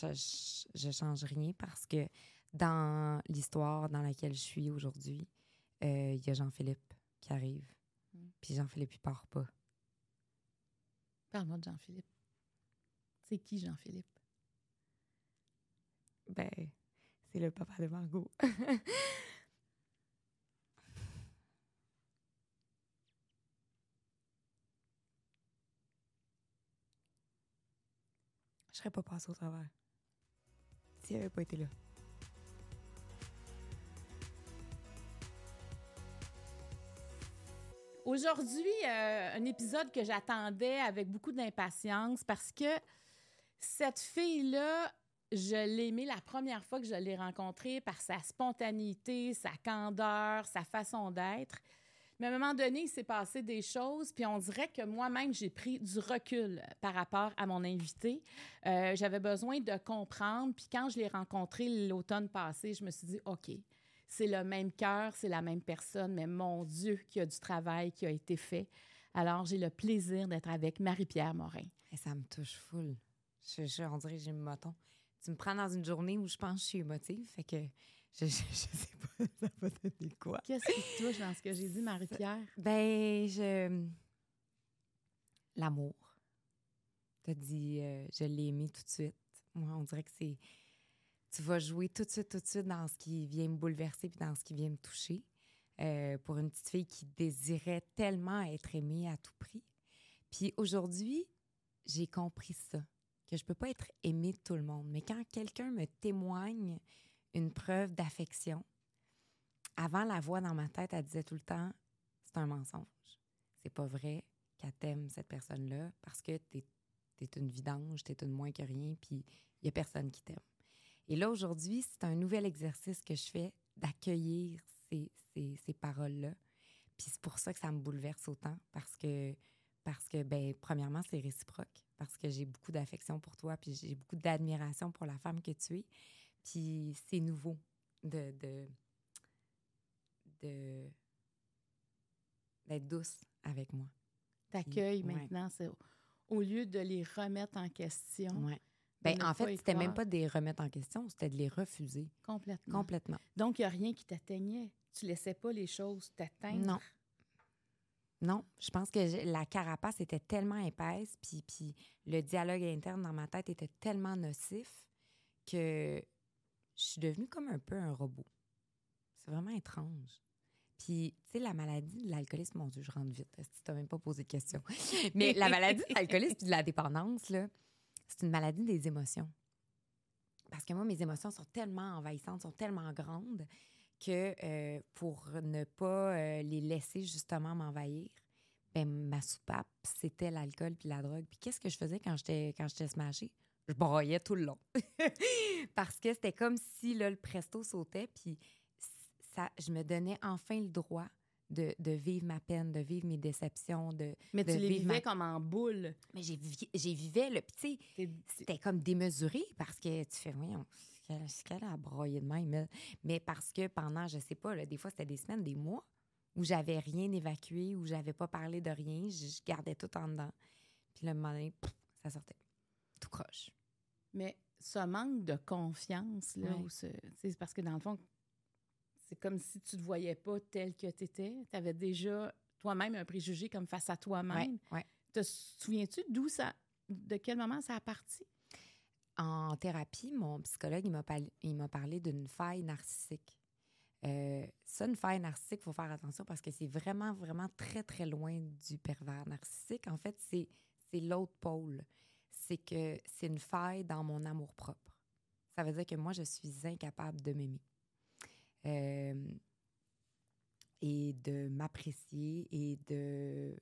je, je, je change rien parce que dans l'histoire dans laquelle je suis aujourd'hui, euh, il y a Jean-Philippe qui arrive. Mm. Puis Jean-Philippe, il part pas. Parle-moi de Jean-Philippe. C'est qui Jean-Philippe? Ben, c'est le papa de Margot. Je serais pas passée au travers. S'il avait pas été là. Aujourd'hui, euh, un épisode que j'attendais avec beaucoup d'impatience parce que cette fille-là, je l'ai aimée la première fois que je l'ai rencontrée par sa spontanéité, sa candeur, sa façon d'être. Mais à un moment donné, il s'est passé des choses, puis on dirait que moi-même, j'ai pris du recul par rapport à mon invité. Euh, J'avais besoin de comprendre, puis quand je l'ai rencontré l'automne passé, je me suis dit, OK, c'est le même cœur, c'est la même personne, mais mon Dieu, qu'il y a du travail qui a été fait. Alors, j'ai le plaisir d'être avec Marie-Pierre Morin. Et ça me touche full. On dirait que j'ai le moton. Tu me prends dans une journée où je pense que je suis émotive, fait que je, je, je sais pas, ça va donner quoi? Qu'est-ce qui te touche dans ce que j'ai dit, Marie-Pierre? Ben, je. L'amour. T'as dit, euh, je l'ai aimé tout de suite. Moi, on dirait que c'est. Tu vas jouer tout de suite, tout de suite dans ce qui vient me bouleverser puis dans ce qui vient me toucher. Euh, pour une petite fille qui désirait tellement être aimée à tout prix. Puis aujourd'hui, j'ai compris ça, que je peux pas être aimée de tout le monde. Mais quand quelqu'un me témoigne une preuve d'affection, avant la voix dans ma tête, elle disait tout le temps, c'est un mensonge. C'est pas vrai qu'elle t'aime, cette personne-là, parce que t'es es une vidange, t'es une moins que rien, puis il y a personne qui t'aime. Et là, aujourd'hui, c'est un nouvel exercice que je fais d'accueillir ces, ces, ces paroles-là. Puis c'est pour ça que ça me bouleverse autant, parce que, parce que ben, premièrement, c'est réciproque, parce que j'ai beaucoup d'affection pour toi, puis j'ai beaucoup d'admiration pour la femme que tu es. Puis c'est nouveau de, de, de d'être douce avec moi. T'accueilles maintenant, c'est au lieu de les remettre en question. De Ben, ne en fait, c'était même pas de les remettre en question, c'était de les refuser Complètement. complètement. Donc, il n'y a rien qui t'atteignait. Tu laissais pas les choses t'atteindre? Non. Non, je pense que la carapace était tellement épaisse, puis, puis le dialogue interne dans ma tête était tellement nocif que je suis devenue comme un peu un robot. C'est vraiment étrange. Puis, tu sais, la maladie de l'alcoolisme, mon Dieu, je rentre vite. Si tu même pas posé de questions. Mais la maladie de l'alcoolisme et de la dépendance, là, c'est une maladie des émotions. Parce que moi, mes émotions sont tellement envahissantes, sont tellement grandes que euh, pour ne pas euh, les laisser justement m'envahir, ben, ma soupape, c'était l'alcool puis la drogue. Puis qu'est-ce que je faisais quand j'étais quand j'étais smashée? Je broyais tout le long. Parce que c'était comme si là, le presto sautait, puis ça, je me donnais enfin le droit de, de vivre ma peine, de vivre mes déceptions, de... Mais de tu les vivais ma- comme en boule. Mais j'ai vi- j'ai vivais, le puis tu sais, T'es- c'était comme démesuré parce que tu fais, voyons, ce qu'elle- a broyé de même. Mais parce que pendant, je sais pas, là, des fois, c'était des semaines, des mois où j'avais rien évacué, où j'avais pas parlé de rien, je, je gardais tout en dedans. Puis le moment donné, pff, ça sortait. Tout croche. Mais ce manque de confiance, là, ce- c'est parce que dans le fond, c'est comme si tu ne te voyais pas tel que tu étais. Tu avais déjà toi-même un préjugé comme face à toi-même. Ouais. Te souviens-tu d'où ça, de quel moment ça a parti? En thérapie, mon psychologue, il m'a parlé, d'une faille narcissique. Euh, ça, une faille narcissique, il faut faire attention parce que c'est vraiment, vraiment très, très loin du pervers narcissique. En fait, c'est, c'est l'autre pôle. C'est que c'est une faille dans mon amour-propre. Ça veut dire que moi, je suis incapable de m'aimer. Euh, et de m'apprécier et de,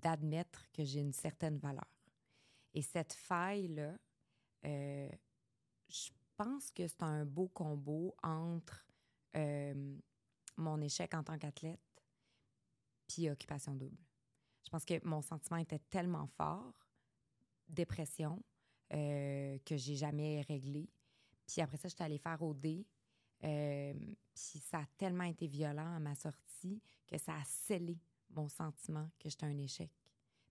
d'admettre que j'ai une certaine valeur. Et cette faille-là, euh, je pense que c'est un beau combo entre euh, mon échec en tant qu'athlète puis occupation double. Je pense que mon sentiment était tellement fort, dépression, euh, que j'ai jamais réglé. Puis après ça, j'étais allée faire OD. Euh, puis ça a tellement été violent à ma sortie que ça a scellé mon sentiment que j'étais un échec.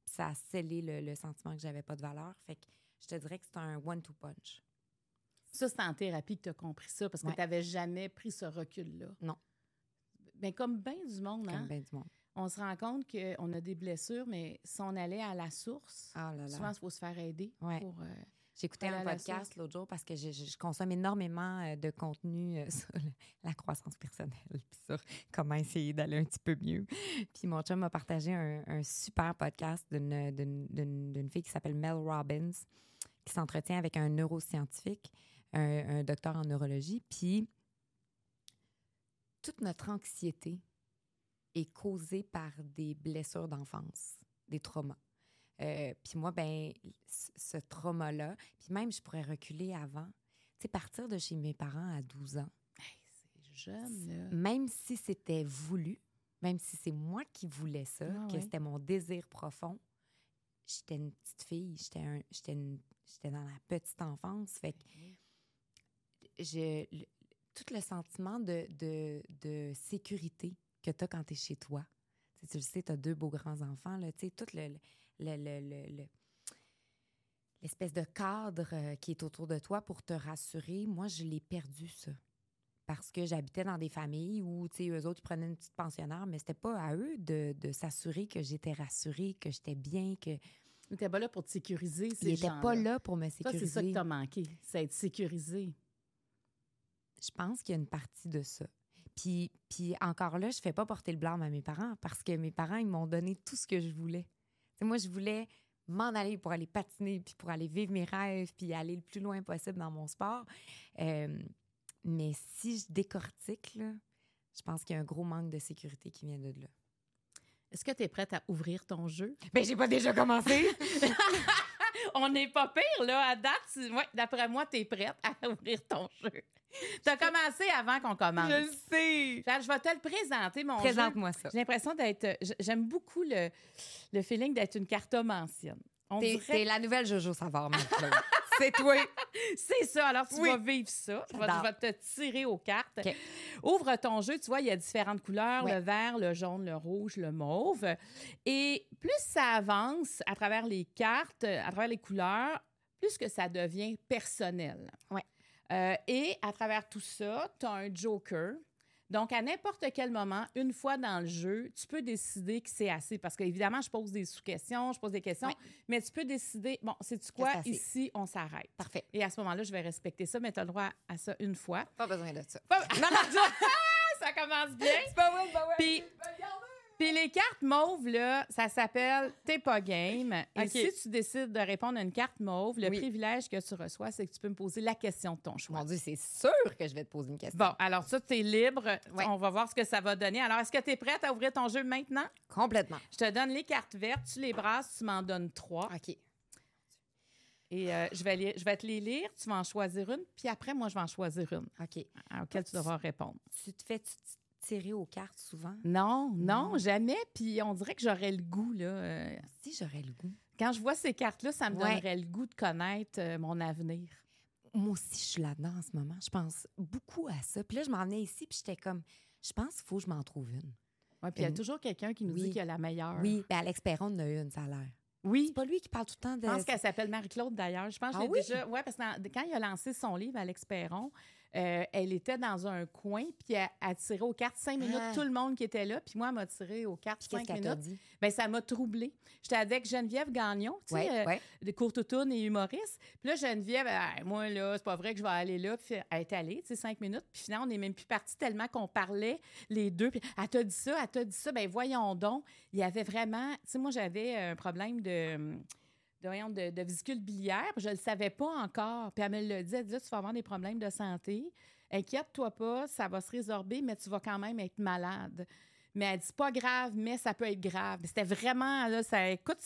Puis ça a scellé le, le sentiment que j'avais pas de valeur. Fait que je te dirais que c'est un one-two punch. Ça, c'est en thérapie que tu as compris ça, parce que Ouais. tu n'avais jamais pris ce recul-là. Non. Mais comme bien du monde, Comme hein, ben du monde. On se rend compte qu'on a des blessures, mais si on allait à la source, là là. souvent, il faut se faire aider. Ouais. Pour, euh, J'écoutais un podcast l'autre jour parce que je, consomme énormément euh, de contenu euh, sur la croissance personnelle puis sur comment essayer d'aller un petit peu mieux. Puis mon chum m'a partagé un, un super podcast d'une fille qui s'appelle Mel Robbins qui s'entretient avec un neuroscientifique, un, un docteur en neurologie. Puis toute notre anxiété est causée par des blessures d'enfance, des traumas. Euh, puis moi, ben, ce trauma-là, puis même, je pourrais reculer avant. Tu sais, partir de chez mes parents à 12 ans, hey, c'est jeune, là. même si c'était voulu, même si c'est moi qui voulais ça, Ah que c'était mon désir profond, j'étais une petite fille, j'étais un- dans la petite enfance. Fait que je, le- tout le sentiment de, de, de sécurité que tu as quand tu es chez toi. Tu sais, tu le sais, tu as deux beaux grands-enfants, tu sais, tout le, le- le- le- le- l'espèce de cadre euh, qui est autour de toi pour te rassurer, moi, je l'ai perdu, ça. Parce que j'habitais dans des familles où, tu sais, eux autres, ils prenaient une petite pensionnaire, mais c'était pas à eux de, de s'assurer que j'étais rassurée, que j'étais bien, que... Tu n'étais pas là pour te sécuriser, ces Ils n'étaient pas là pour me sécuriser. c'est ça que tu as manqué, c'est être sécurisé. Je pense qu'il y a une partie de ça. Puis, puis encore là, je fais pas porter le blâme à mes parents parce que mes parents, ils m'ont donné tout ce que je voulais. Moi, je voulais m'en aller pour aller patiner, puis pour aller vivre mes rêves, puis aller le plus loin possible dans mon sport. Euh, mais si je décortique, là, je pense qu'il y a un gros manque de sécurité qui vient de là. Est-ce que tu es prête à ouvrir ton jeu? Ben, j'ai pas déjà commencé. On n'est pas pire, là. À date, ouais, d'après moi, tu es prête à ouvrir ton jeu. Tu as commencé avant qu'on commence. je le sais. Je vais te le présenter, mon jeu. Présente-moi ça. J'ai l'impression d'être. J'aime beaucoup le, le feeling d'être une cartomancienne. On T'es dirait- t'es la nouvelle Jojo Savard, maintenant. C'est toi. C'est ça. Alors, tu Oui. vas vivre ça. Je vais, J'adore. je vais te tirer aux cartes. Ouvre ton jeu. Tu vois, il y a différentes couleurs Ouais. le vert, le jaune, le rouge, le mauve. Et plus ça avance à travers les cartes, à travers les couleurs, plus que ça devient personnel. Ouais. Euh, et à travers tout ça, tu as un joker. Donc, à n'importe quel moment, une fois dans le jeu, tu peux décider que c'est assez. Parce qu'évidemment, je pose des sous-questions, je pose des questions, mais tu peux décider, bon, c'est-tu quoi, c'est ici, on s'arrête. Parfait. Et à ce moment-là, je vais respecter ça, mais tu as le droit à ça une fois. Pas besoin de ça. Pas- Non, non, ça commence bien. pas vrai, pas vrai. Puis, puis les cartes mauves, là, ça s'appelle T'es pas game. Et si tu décides de répondre à une carte mauve, le Oui. privilège que tu reçois, c'est que tu peux me poser la question de ton choix. Mon Dieu, c'est sûr que je vais te poser une question. Bon, alors ça, tu es libre. Ouais. On va voir ce que ça va donner. Alors, est-ce que tu es prête à ouvrir ton jeu maintenant? Complètement. Je te donne les cartes vertes, tu les brasses, tu m'en donnes trois. OK. Et euh, je, vais les- je vais te les lire, tu vas en choisir une, puis après, moi, je vais en choisir une OK. à laquelle tu devras répondre. Tu te fais tirer aux cartes souvent? Non, non, Non. jamais. Puis on dirait que j'aurais le goût, là. euh, Si j'aurais le goût. quand je vois ces cartes-là, ça me Ouais. donnerait le goût de connaître euh, mon avenir. Moi aussi, je suis là-dedans en ce moment. Je pense beaucoup à ça. Puis là, je m'en venais ici, puis j'étais comme, je pense qu'il faut que je m'en trouve une. Ouais, puis il y a toujours quelqu'un qui nous Oui. dit qu'il y a la meilleure. Oui, ben Alex Perron en a une, ça a l'air. Oui. C'est pas lui qui parle tout le temps de. Je pense qu'elle s'appelle Marie-Claude d'ailleurs. Je pense que Ah j'ai oui? déjà. Oui, parce que dans- quand il a lancé son livre, Alex Perron, euh, elle était dans un coin, puis elle a tiré aux cartes cinq minutes, Ah. tout le monde qui était là, puis moi, elle m'a tiré aux cartes Puis cinq minutes. dit? Ben, ça m'a troublée. J'étais avec Geneviève Gagnon, tu sais, euh, de courte et humoriste. Puis là, Geneviève, moi, là, c'est pas vrai que je vais aller là. Puis elle est allée, tu sais, cinq minutes. Puis finalement, on n'est même plus partis tellement qu'on parlait les deux. Puis elle t'a dit ça, elle t'a dit ça. Ben voyons donc. Il y avait vraiment... Tu sais, moi, j'avais un problème de... De, de, vésicule biliaire, je le savais pas encore. Puis elle me l'a dit, elle dit, Là, tu vas avoir des problèmes de santé. Inquiète-toi pas, ça va se résorber, mais tu vas quand même être malade. Mais elle dit, pas grave, mais ça peut être grave. C'était vraiment, là, ça, écoute,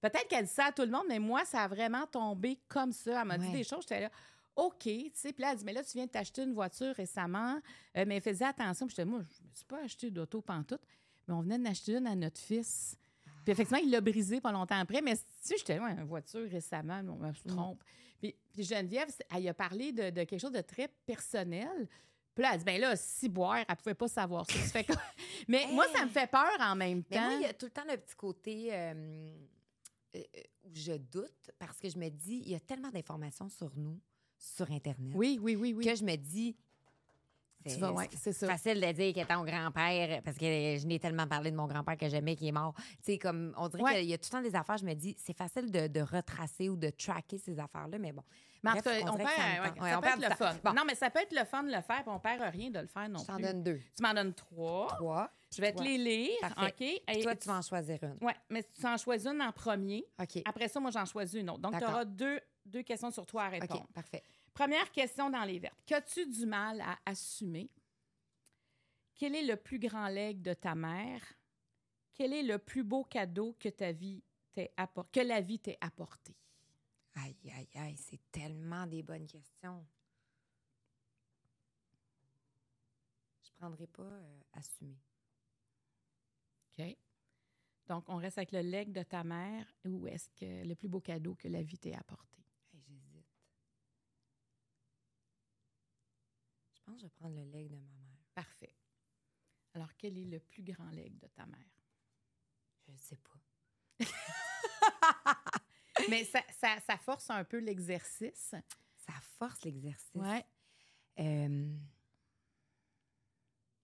peut-être qu'elle dit ça à tout le monde, mais moi, ça a vraiment tombé comme ça. Elle m'a dit des choses, j'étais là, OK, tu sais. Puis là, elle dit, mais là, tu viens de t'acheter une voiture récemment, euh, mais faisais attention. Puis j'étais, moi, je me suis pas acheté d'auto pantoute, mais on venait d'en acheter une à notre fils. Puis effectivement, il l'a brisé pas longtemps après, mais tu sais, j'étais, ouais, une voiture récemment, on se trompe. Puis, puis Geneviève, elle a parlé de, de quelque chose de très personnel. Puis là, elle dit, ben là, si boire, elle pouvait pas savoir ça. Ça fait Mais moi, ça me fait peur en même Mais temps. moi, il y a tout le temps le petit côté. euh, euh, où je doute parce que je me dis, il y a tellement d'informations sur nous, sur Internet, Oui, oui, oui, oui. que je me dis. Tu vas, ouais, c'est ça. facile de dire que ton grand-père, parce que je n'ai tellement parlé de mon grand-père que j'aimais qui est mort. Tu sais, comme, on dirait Ouais. qu'il y a tout le temps des affaires, je me dis, c'est facile de, de retracer ou de tracker ces affaires-là, mais bon. Mais en Bref, tout cas, on perd, tente. ouais, Ouais, ça on peut perd être le fun. Bon. Non, mais ça peut être le fun de le faire, puis on perd rien de le faire non Je t'en plus. donne deux. Tu m'en donnes trois. Trois. Je vais te les lire, Parfait. OK? Et toi, tu vas en choisir une. Ouais, mais tu en choisis une en premier. OK. Après ça, moi, j'en choisis une autre. Donc, tu auras deux, deux questions sur toi à répondre. OK, parfait. Première question dans les vertes. Qu'as-tu du mal à assumer? Quel est le plus grand legs de ta mère? Quel est le plus beau cadeau que ta vie t'ait appor- que la vie t'ait apporté? Aïe, aïe, aïe, c'est tellement des bonnes questions. Je prendrai pas euh, assumer. OK. Donc, on reste avec le leg de ta mère ou est-ce que le plus beau cadeau que la vie t'ait apporté? Hey, J'hésite. Je pense que je vais prendre le leg de ma mère. Parfait. Alors, quel est le plus grand leg de ta mère? Je ne sais pas. Mais ça, ça, ça force un peu l'exercice. Ça force l'exercice. Ouais. Euh,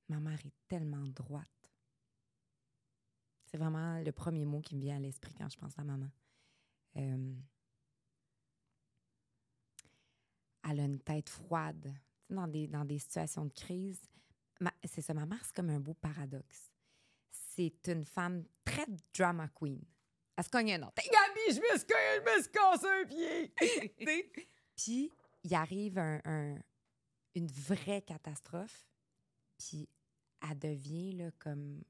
ma mère est tellement droite. C'est vraiment le premier mot qui me vient à l'esprit quand je pense à maman. Euh, elle a une tête froide. Dans des, dans des situations de crise, c'est ça, ma mère, c'est comme un beau paradoxe. C'est une femme très drama queen. Elle se cogne un autre. Gabi, je me suis je me suis cassé un pied! Puis, il arrive un- un- une vraie catastrophe, puis elle devient là, comme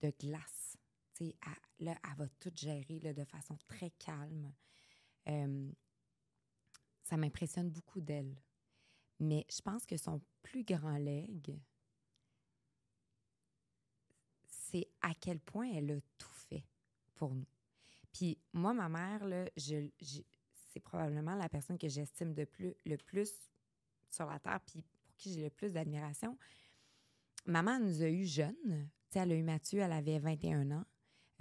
de glace. Elle- là, elle va tout gérer là, de façon très calme. Euh, ça m'impressionne beaucoup d'elle. Mais je pense que son plus grand leg, c'est à quel point elle a tout fait pour nous. Puis moi, ma mère, c'est probablement la personne que j'estime le plus sur la Terre, puis pour qui j'ai le plus d'admiration. Maman nous a eu jeunes. Elle a eu Mathieu, elle avait 21 ans.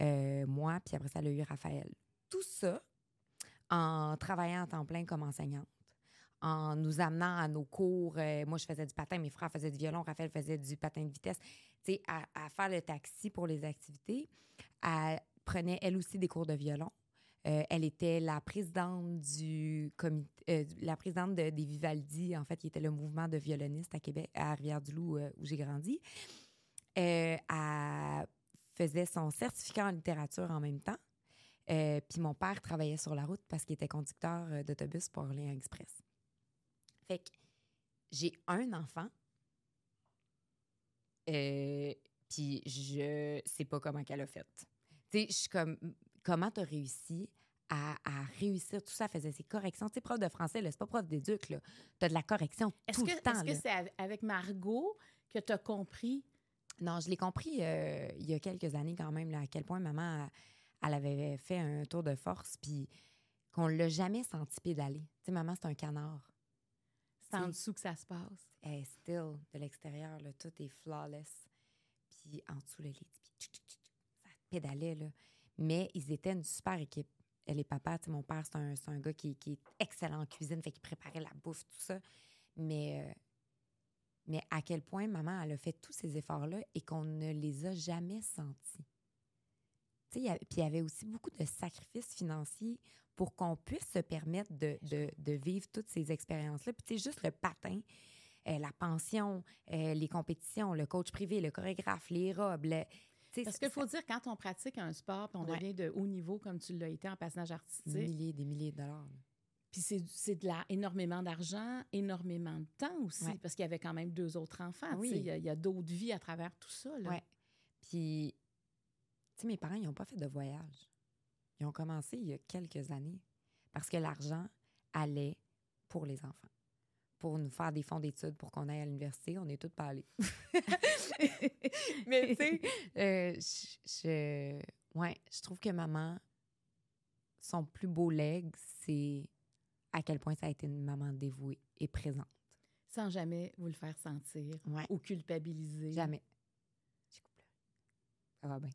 Euh, moi, puis après ça, elle a eu Raphaël. Tout ça en travaillant en temps plein comme enseignante, en nous amenant à nos cours. Euh, moi, je faisais du patin, mes frères faisaient du violon, Raphaël faisait du patin de vitesse. Tu sais, à, faire le taxi pour les activités. Elle prenait, elle aussi, des cours de violon. Euh, elle était la présidente du euh, la présidente de- des Vivaldi, en fait, qui était le mouvement de violonistes à Québec, à Rivière-du-Loup, où j'ai grandi. Elle faisait son certificat en littérature en même temps. Puis mon père travaillait sur la route parce qu'il était conducteur d'autobus pour Orléans Express. Fait que j'ai un enfant. Euh, puis je sais pas comment qu'elle a fait. Tu sais, je suis comme, comment t'as réussi à, à réussir tout ça? Faisait ses corrections. Tu sais, prof de français, là, c'est pas prof d'éduc, là. T'as de la correction tout que le temps, est-ce que c'est av- avec Margot que tu as compris? Non, je l'ai compris euh, il y a quelques années quand même, là, à quel point maman, elle, elle avait fait un tour de force, puis qu'on l'a jamais senti pédaler. Tu sais, maman, c'est un canard. C'est en dessous que ça se passe. Est still de l'extérieur, là, tout est flawless. Puis en dessous, le lit, ça pédalait, là. Mais ils étaient une super équipe. Elle et papa, tu sais, mon père, c'est un, gars qui, qui est excellent en cuisine, fait qu'il préparait la bouffe, tout ça. Mais, euh, mais à quel point maman, elle a fait tous ces efforts-là et qu'on ne les a jamais sentis. Tu sais, il y a- puis il y avait aussi beaucoup de sacrifices financiers pour qu'on puisse se permettre de, de- de vivre toutes ces expériences-là. Puis juste le patin, euh, la pension, euh, les compétitions, le coach privé, le chorégraphe, les robes. le- Parce qu'il faut dire, quand on pratique un sport, puis on Ouais. devient de haut niveau, comme tu l'as été en des artistique, milliers, des milliers de dollars. là. puis c'est de la, énormément d'argent, énormément de temps aussi, Ouais. parce qu'il y avait quand même deux autres enfants. Oui. Il y a, d'autres vies à travers tout ça. Là. Ouais. Puis, sais, mes parents, ils n'ont pas fait de voyage. Ils ont commencé il y a quelques années parce que l'argent allait pour les enfants. Pour nous faire des fonds d'études pour qu'on aille à l'université, on est tous pas allés. Mais tu sais, euh, je, je- ouais, je trouve que maman, son plus beau leg, c'est à quel point ça a été une maman dévouée et présente. Sans jamais vous le faire sentir Ouais. ou culpabiliser. Jamais. J'ai coupé. Ça va bien.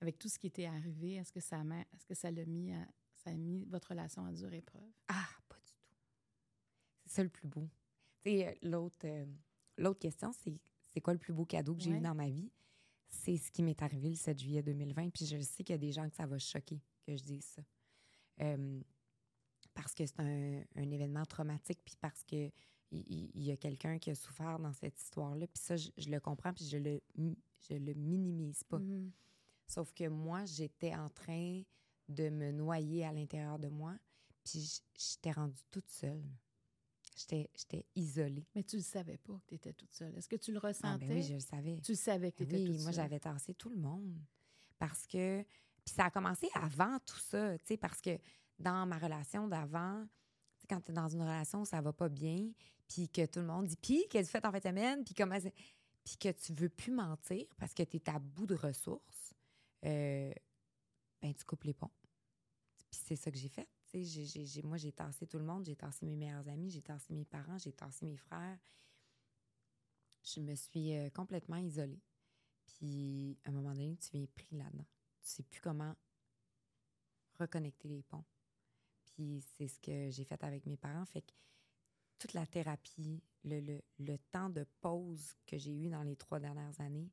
Avec tout ce qui était arrivé, est-ce que ça m'a, est-ce que ça l'a mis, à- ça a mis votre relation à dure épreuve? Ah, pas du tout. C'est ça le plus beau. Tu sais, euh, l'autre, euh, l'autre question, c'est c'est quoi le plus beau cadeau que j'ai Ouais. eu dans ma vie? C'est ce qui m'est arrivé le 7 juillet 2020. Puis je sais qu'il y a des gens que ça va choquer que je dise ça. Euh, parce que c'est un, un événement traumatique, puis parce que il, y a quelqu'un qui a souffert dans cette histoire-là. Puis ça, je, je le comprends, puis je le, je le minimise pas. Mhm. Sauf que moi, j'étais en train de me noyer à l'intérieur de moi, puis j'étais rendue toute seule. J'étais j'étais isolée. Mais tu ne savais pas que tu étais toute seule. Est-ce que tu le Ah, ressentais? ben oui, je le savais. Tu le savais que tu étais oui, toute moi, seule. j'avais tassé tout le monde. Parce que. Puis ça a commencé avant tout ça, tu sais, parce que dans ma relation d'avant, quand tu es dans une relation où ça va pas bien, puis que tout le monde dit, puis qu'est-ce que tu fais en fin de semaine, puis comment. Puis que tu veux plus mentir parce que tu es à bout de ressources, euh, ben tu coupes les ponts. Puis c'est ça que j'ai fait. sais, j'ai- j'ai- j'ai- moi, j'ai tassé tout le monde, j'ai tassé mes meilleurs amis, j'ai tassé mes parents, j'ai tassé mes frères. Je me suis euh, complètement isolée. Puis, à un moment donné, tu viens pris là-dedans. Tu sais plus comment reconnecter les ponts. Puis, c'est ce que j'ai fait avec mes parents. Fait que toute la thérapie, le, le, le temps de pause que j'ai eu dans les trois dernières années,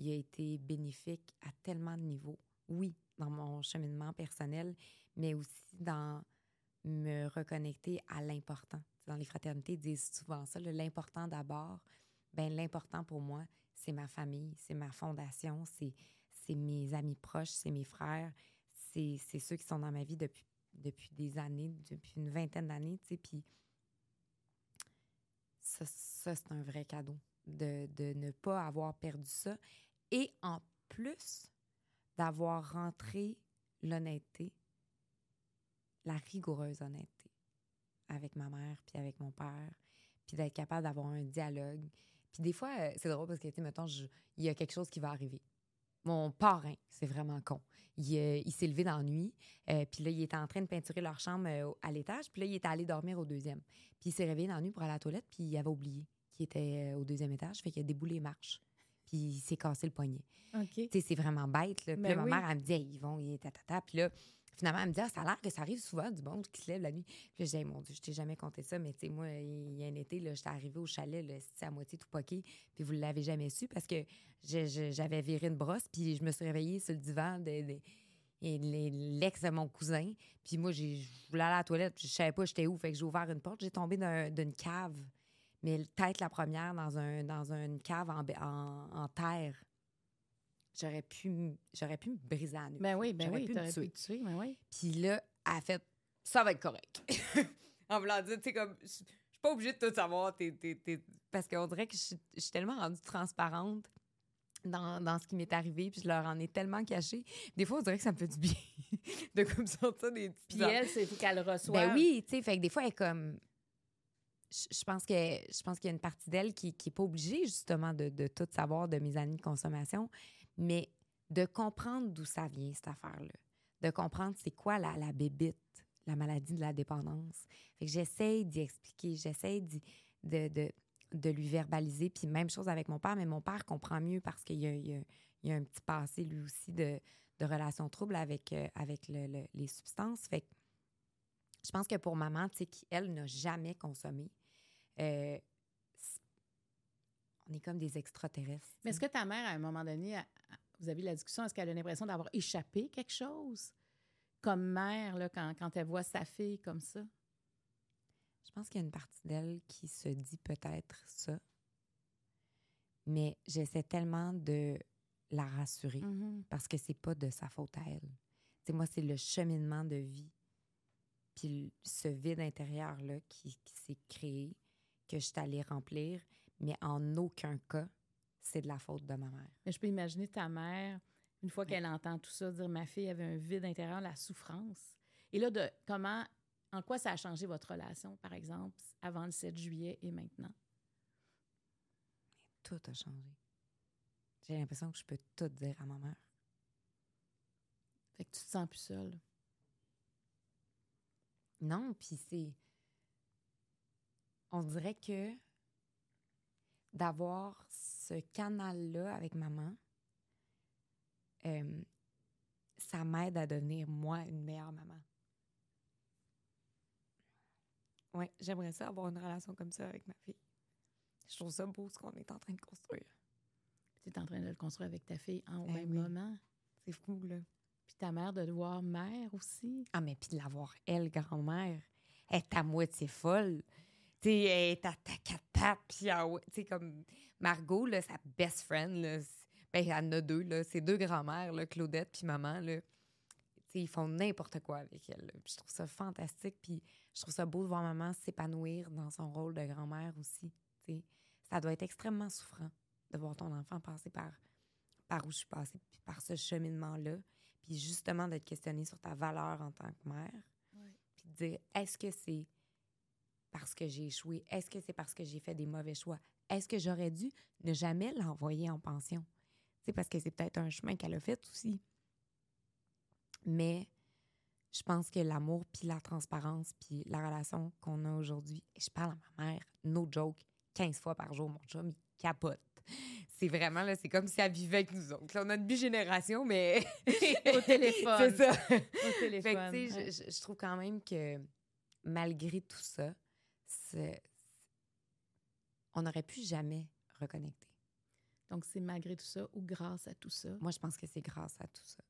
il a été bénéfique à tellement de niveaux. Oui, dans mon cheminement personnel, mais aussi dans me reconnecter à l'important. Dans les fraternités, disent souvent ça, l'important d'abord. Ben l'important pour moi, c'est ma famille, c'est ma fondation, c'est mes amis proches, c'est mes frères, c'est ceux qui sont dans ma vie depuis, depuis des années, depuis une vingtaine d'années, tu sais, puis ça, ça c'est un vrai cadeau de, de ne pas avoir perdu ça et en plus d'avoir rentré l'honnêteté, la rigoureuse honnêteté avec ma mère puis avec mon père, puis d'être capable d'avoir un dialogue. Puis des fois, euh, c'est drôle parce que, tu mettons, il y a quelque chose qui va arriver. Mon parrain, c'est vraiment con. Il, euh, s'est levé dans la nuit, euh, puis là, il était en train de peinturer leur chambre à l'étage, puis là, il était allé dormir au deuxième. Puis il s'est réveillé dans la nuit pour aller à la toilette, puis il avait oublié qu'il était au deuxième étage, fait qu'il a déboulé les marches. Puis il s'est cassé le poignet. OK. Tu sais, c'est vraiment bête. Là. Puis Ben là, ma oui. mère, elle me dit, Hey, ils vont, il est tatata. Puis là, finalement, elle me dit, ah, ça a l'air que ça arrive souvent du monde qui se lève la nuit. Puis là, je dis, Hey, mon Dieu, je t'ai jamais compté ça, mais tu sais, moi, il y a un été, là, j'étais arrivée au chalet, là, à moitié tout poqué, puis vous l'avez jamais su parce que j'avais viré une brosse, puis je me suis réveillée sur le divan de, de- et l'ex de mon cousin. Puis moi, j'ai- je voulais aller à la toilette, je savais pas j'étais où. Fait que j'ai ouvert une porte, j'ai tombé d'un- d'une cave, mais tête la première dans, un, dans une cave en, en, en terre. J'aurais pu, j'aurais pu me briser la nuque. Ben oui, ben J'aurais oui, pu me t'aurais pu tuer. te tuer, ben oui. Puis là, elle a fait ça va être correct. en voulant dire, tu sais, comme, je suis pas obligée de tout savoir. t'es- t'es- t'es- Parce qu'on dirait que je suis- tellement rendue transparente dans, dans ce qui m'est arrivé, puis je leur en ai tellement caché. Des fois, on dirait que ça me fait du bien de comme sortir des petits Puis elle, c'est qu'elle reçoive. ben oui, tu sais, fait que des fois, elle est comme. Je pense que je pense qu'il y a une partie d'elle qui n'est pas obligée, justement, de, de tout savoir de mes années de consommation, mais de comprendre d'où ça vient, cette affaire-là. De comprendre c'est quoi la, la bébite, la maladie de la dépendance. Fait que j'essaie d'y expliquer, j'essaie d'y- de, de, de lui verbaliser. Puis même chose avec mon père, mais mon père comprend mieux parce qu'il y y a- un petit passé, lui aussi, de, de relations troubles avec, euh, avec le- le- les substances. Fait que je pense que pour maman, tu sais, n'a jamais consommé, euh, on est comme des extraterrestres. Mais est-ce que ta mère, à un moment donné, vous avez eu la discussion, est-ce qu'elle a l'impression d'avoir échappé quelque chose? Comme mère, là, quand, quand elle voit sa fille comme ça? Je pense qu'il y a une partie d'elle qui se dit peut-être ça, mais j'essaie tellement de la rassurer Mhm. parce que c'est pas de sa faute à elle. Tu sais, moi, c'est le cheminement de vie, puis ce vide intérieur-là qui, qui s'est créé, que je suis allée remplir, mais en aucun cas, c'est de la faute de ma mère. Mais je peux imaginer ta mère, une fois qu'elle entend tout ça, dire ma fille avait un vide intérieur, la souffrance. Et là, de comment, en quoi ça a changé votre relation, par exemple, avant le 7 juillet et maintenant? Tout a changé. J'ai l'impression que je peux tout dire à ma mère. Fait que tu te sens plus seule. Non, puis c'est. On dirait que d'avoir ce canal-là avec maman, euh, ça m'aide à devenir, moi, une meilleure maman. Oui, j'aimerais ça avoir une relation comme ça avec ma fille. Je trouve ça beau ce qu'on est en train de construire. Tu es en train de le construire avec ta fille en Eh même oui. moment? C'est fou, là. Puis ta mère de te voir mère aussi? Ah, mais puis de l'avoir, elle, grand-mère, elle est à moitié folle. Tu sais, elle est à ta cata, puis ah ouais, tu sais, comme Margot, là, sa best friend, là, ben, elle en a deux, là, c'est deux grand-mères, là, Claudette puis maman, là. Ils font n'importe quoi avec elle. Puis je trouve ça fantastique, puis je trouve ça beau de voir maman s'épanouir dans son rôle de grand-mère aussi. Ça doit être extrêmement souffrant de voir ton enfant passer par, par où je suis passée, puis par ce cheminement-là, puis justement d'être questionné sur ta valeur en tant que mère puis de dire est-ce que c'est parce que j'ai échoué? Est-ce que c'est parce que j'ai fait des mauvais choix? Est-ce que j'aurais dû ne jamais l'envoyer en pension? C'est parce que c'est peut-être un chemin qu'elle a fait aussi. Mais je pense que l'amour, puis la transparence, puis la relation qu'on a aujourd'hui, et je parle à ma mère, no joke, 15 fois par jour, mon chum, il capote. C'est vraiment, là, c'est comme si elle vivait avec nous autres. Là, on a une bigénération, mais... Au téléphone. c'est ça. Au Fait que, téléphone. tu sais, ouais. je, trouve quand même que malgré tout ça, on n'aurait pu jamais reconnecter. Donc, c'est malgré tout ça ou grâce à tout ça? Moi, je pense que c'est grâce à tout ça.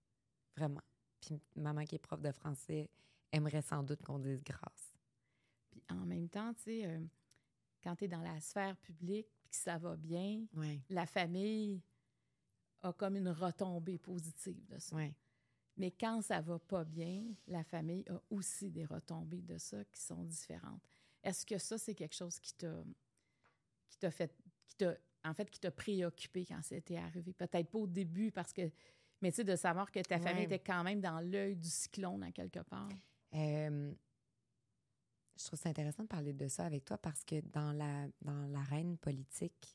Vraiment. Puis maman qui est prof de français aimerait sans doute qu'on dise grâce. Puis en même temps, tu sais, euh, quand tu es dans la sphère publique puis que ça va bien, la famille a comme une retombée positive de ça. Mais quand ça va pas bien, la famille a aussi des retombées de ça qui sont différentes. Est-ce que ça, c'est quelque chose qui t'a qui t'a fait qui t'a en fait qui t'a préoccupé quand c'était arrivé? Peut-être pas au début parce que mais tu sais, de savoir que ta famille était quand même dans l'œil du cyclone à quelque part. Euh, je trouve ça intéressant de parler de ça avec toi parce que dans la dans l'arène politique,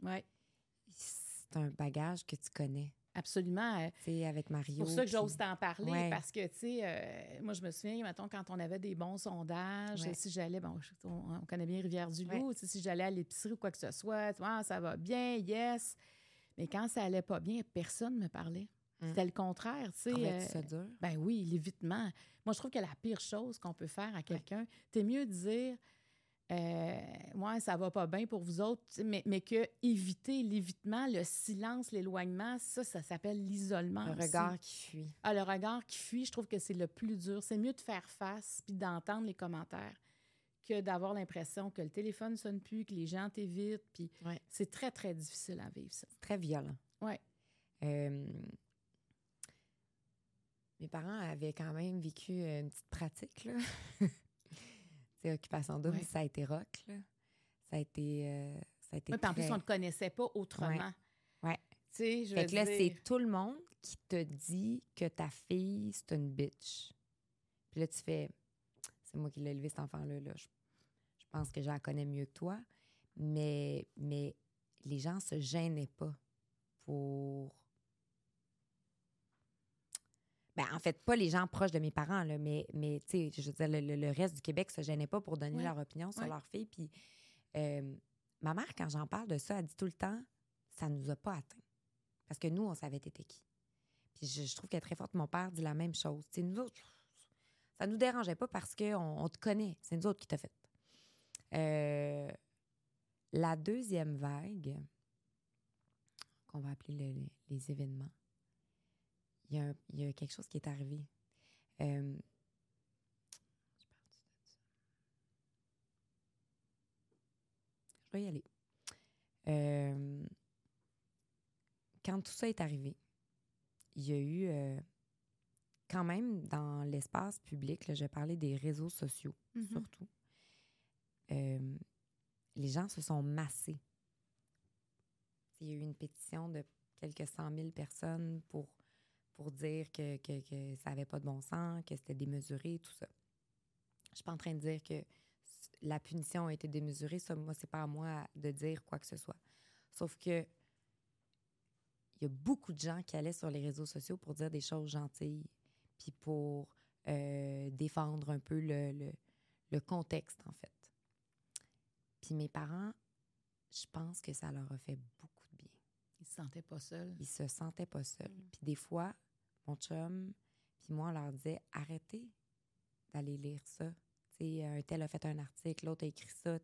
c'est un bagage que tu connais. Absolument. Euh, sais, avec Mario. C'est pour ça que j'ose t'en parler, Ouais. parce que, tu sais, euh, moi, je me souviens, mettons, quand on avait des bons sondages, Ouais. si j'allais, bon, on, on connaît bien Rivière-du-Loup, si j'allais à l'épicerie ou quoi que ce soit, tu vois, Ah, ça va bien, yes. Mais quand ça allait pas bien, personne ne me parlait. Mm. C'était le contraire, tu sais. Euh, dur? ben oui, l'évitement. Moi, je trouve que la pire chose qu'on peut faire à quelqu'un, c'est mieux de dire euh, Ouais, ça va pas bien pour vous autres, mais, mais que éviter l'évitement, le silence, l'éloignement, ça, ça s'appelle l'isolement. Le aussi. regard qui fuit. Ah, le regard qui fuit, je trouve que c'est le plus dur. C'est mieux de faire face puis d'entendre les commentaires que d'avoir l'impression que le téléphone sonne plus, que les gens t'évitent. Puis Ouais. c'est très, très difficile à vivre, ça. Très violent. Ouais. Euh, mes parents avaient quand même vécu une petite pratique, là. C'est occupation double, Ouais. ça a été rock, là. Ça a été. euh, ça a été en plus, on ne te connaissait pas autrement. Ouais. Tu sais, je Fait veux que là, dire- c'est tout le monde qui te dit que ta fille, c'est une bitch. Puis là, tu fais. C'est moi qui l'ai élevé, cet enfant-là. Là. Je, je pense que je la connais mieux que toi. Mais, mais les gens se gênaient pas pour. Ben, en fait, pas les gens proches de mes parents, là, mais, mais tu sais, je veux dire, le, le- reste du Québec se gênait pas pour donner Ouais. leur opinion sur Ouais. leur fille. Puis euh, ma mère, quand j'en parle de ça, elle dit tout le temps ça nous a pas atteint. Parce que nous, on savait t'étais qui. Puis je, je trouve qu'elle est très forte. Mon père dit la même chose. Sais, nous autres, ça nous dérangeait pas parce qu'on on te connaît. C'est nous autres qui t'a fait. Euh, la deuxième vague, qu'on va appeler le- les, les événements, il y, a un- il y a quelque chose qui est arrivé. Euh, je vais y aller. Euh, quand tout ça est arrivé, il y a eu euh, quand même dans l'espace public, là, je vais parler des réseaux sociaux Mhm. surtout, euh, les gens se sont massés. Il y a eu une pétition de quelques cent mille personnes pour, pour dire que, que, que ça n'avait pas de bon sens, que c'était démesuré, tout ça. Je suis pas en train de dire que la punition a été démesurée. Ça, moi, c'est pas à moi de dire quoi que ce soit. Sauf que il y a beaucoup de gens qui allaient sur les réseaux sociaux pour dire des choses gentilles, puis pour euh, défendre un peu le, le, le contexte, en fait. Puis mes parents, je pense que ça leur a fait beaucoup de bien. Ils se sentaient pas seuls. Ils se sentaient pas seuls. Mm. Puis des fois, mon chum, Puis moi, on leur disait arrêtez d'aller lire ça. Tu sais, un tel a fait un article, l'autre a écrit ça.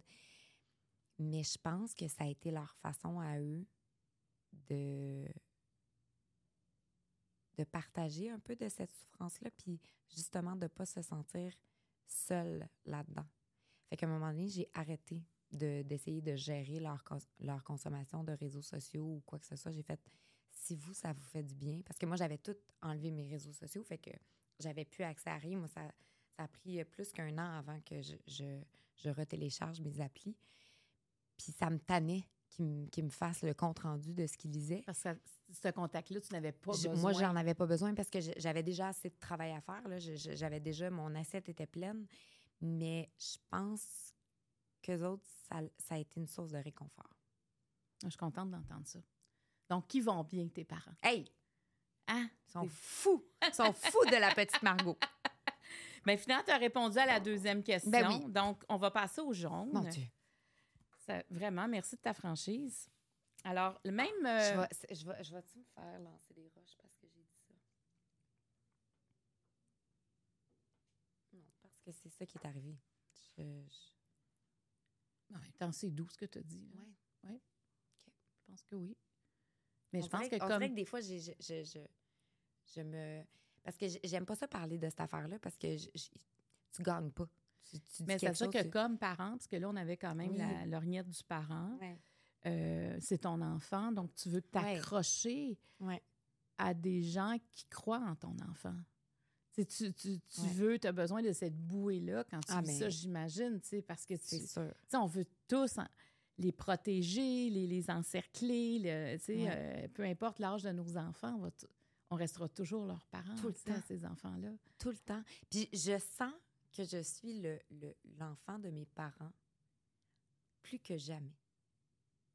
Mais je pense que ça a été leur façon à eux de de partager un peu de cette souffrance-là, puis justement de ne pas se sentir seul là-dedans. Fait qu'à un moment donné, j'ai arrêté de- d'essayer de, gérer leur, leur consommation de réseaux sociaux ou quoi que ce soit. J'ai fait, si vous, ça vous fait du bien, parce que moi, j'avais tout enlevé mes réseaux sociaux, fait que j'avais plus accès à rien. Moi, ça, ça a pris plus qu'un an avant que je, je, je retélécharge mes applis. Puis ça me tannait qu'ils me, qu'ils me fassent le compte-rendu de ce qu'ils lisaient. Parce que ce contact-là, tu n'avais pas Je- besoin. Moi, j'en avais pas besoin parce que j'avais déjà assez de travail à faire. J'avais déjà, mon assiette était pleine. Mais je pense qu'eux autres, ça, ça a été une source de réconfort. Je suis contente d'entendre ça. Donc, qui vont bien, tes parents? Hey! Hein? Ils sont fous! Ils sont fous de la petite Margot. Bien, finalement, tu as répondu à la deuxième question. Ben oui. Donc, on va passer au jaune. Mon Dieu. Ça- vraiment, merci de ta franchise. Alors, le même. Je euh, vais, c'est- je vais, je vais-tu me faire lancer des roches parce que j'ai dit ça? Non, parce que c'est ça qui est arrivé. Je, je- En même temps, c'est doux ce que tu as dit. là. ouais. Je pense que oui. Mais On je pense dirait- que on comme. dirait que des fois, je, je, je, je me... Parce que j'ai- j'aime pas ça parler de cette affaire-là parce que tu gagnes pas. Tu, tu dis Mais c'est sûr que tu- comme parent, parce que là, on avait quand même Oui. la lorgnette du parent, Ouais, euh, c'est ton enfant, donc tu veux t'accrocher ouais. à des gens qui croient en ton enfant. Tu, sais, tu, tu, tu Ouais. veux, tu as besoin de cette bouée-là quand tu Ah, vis mais- ça, j'imagine, tu sais, parce que tu, c'est tu sûr. sais, on veut tous en- les protéger, les, les encercler, le- Ouais. euh, peu importe l'âge de nos enfants, on, va t- on restera toujours leurs parents, Tout le temps. ces enfants-là. Tout le temps. Puis je sens que je suis le, le- l'enfant de mes parents plus que jamais.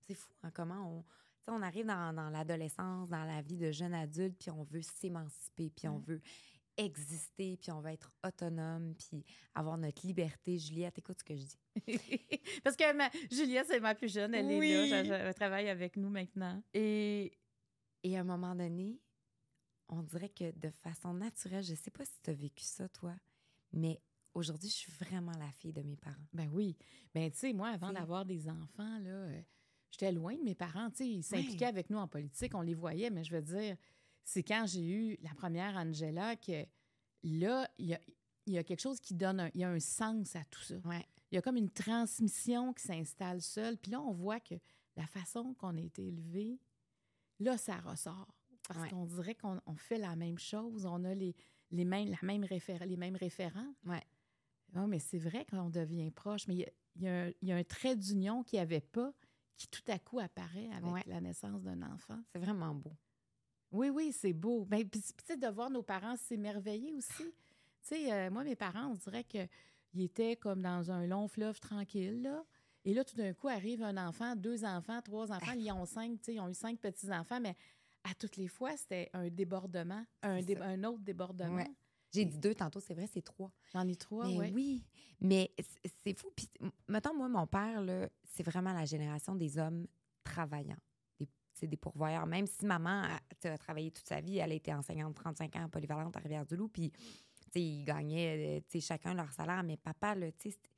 C'est fou, hein, comment on... arrive dans, dans l'adolescence, dans la vie de jeune adulte, puis on veut s'émanciper, puis on veut exister, puis on veut être autonome, puis avoir notre liberté. Juliette, écoute ce que je dis. Parce que ma, Juliette, c'est ma plus jeune, elle Oui. est là, elle travaille avec nous maintenant. Et, et à un moment donné, on dirait que de façon naturelle, je sais pas si tu as vécu ça, toi, mais aujourd'hui, je suis vraiment la fille de mes parents. Ben oui. Ben tu sais, moi, avant d'avoir des enfants, là, euh, j'étais loin de mes parents. Tu sais, ils s'impliquaient avec nous en politique, on les voyait, mais je veux dire, c'est quand j'ai eu la première Angela que là, il y a, il y a quelque chose qui donne un, il y a un sens à tout ça. Ouais. Il y a comme une transmission qui s'installe seule. Puis là, on voit que la façon qu'on a été élevé, là, ça ressort. Parce Ouais. qu'on dirait qu'on on fait la même chose, on a les, les, mêmes, la même réfé- les mêmes référents. Ouais. Ah, mais c'est vrai qu'on devient proche, mais il y a, y un, il y a un trait d'union qu'il n'y avait pas qui tout à coup apparaît avec Ouais. la naissance d'un enfant. C'est vraiment beau. Oui, oui, c'est beau. Ben, puis, de voir nos parents s'émerveiller aussi. tu sais, euh, moi, mes parents, on dirait qu'ils étaient comme dans un long fleuve tranquille, là. Et là, tout d'un coup, arrive un enfant, deux enfants, trois enfants. Ils ont cinq, tu sais, ils ont eu cinq petits-enfants, mais à toutes les fois, c'était un débordement, un, dé- autre débordement. Ouais. J'ai dit deux tantôt, c'est vrai, c'est trois. J'en ai trois, mais ouais. oui, mais c'est fou. Puis, mettons, moi, mon père, c'est vraiment la génération des hommes travaillants. C'est des pourvoyeurs. Même si maman a, travaillé toute sa vie, elle a été enseignante 35 ans en polyvalente à Rivière-du-Loup, puis ils gagnaient euh, chacun leur salaire. Mais papa, c'est-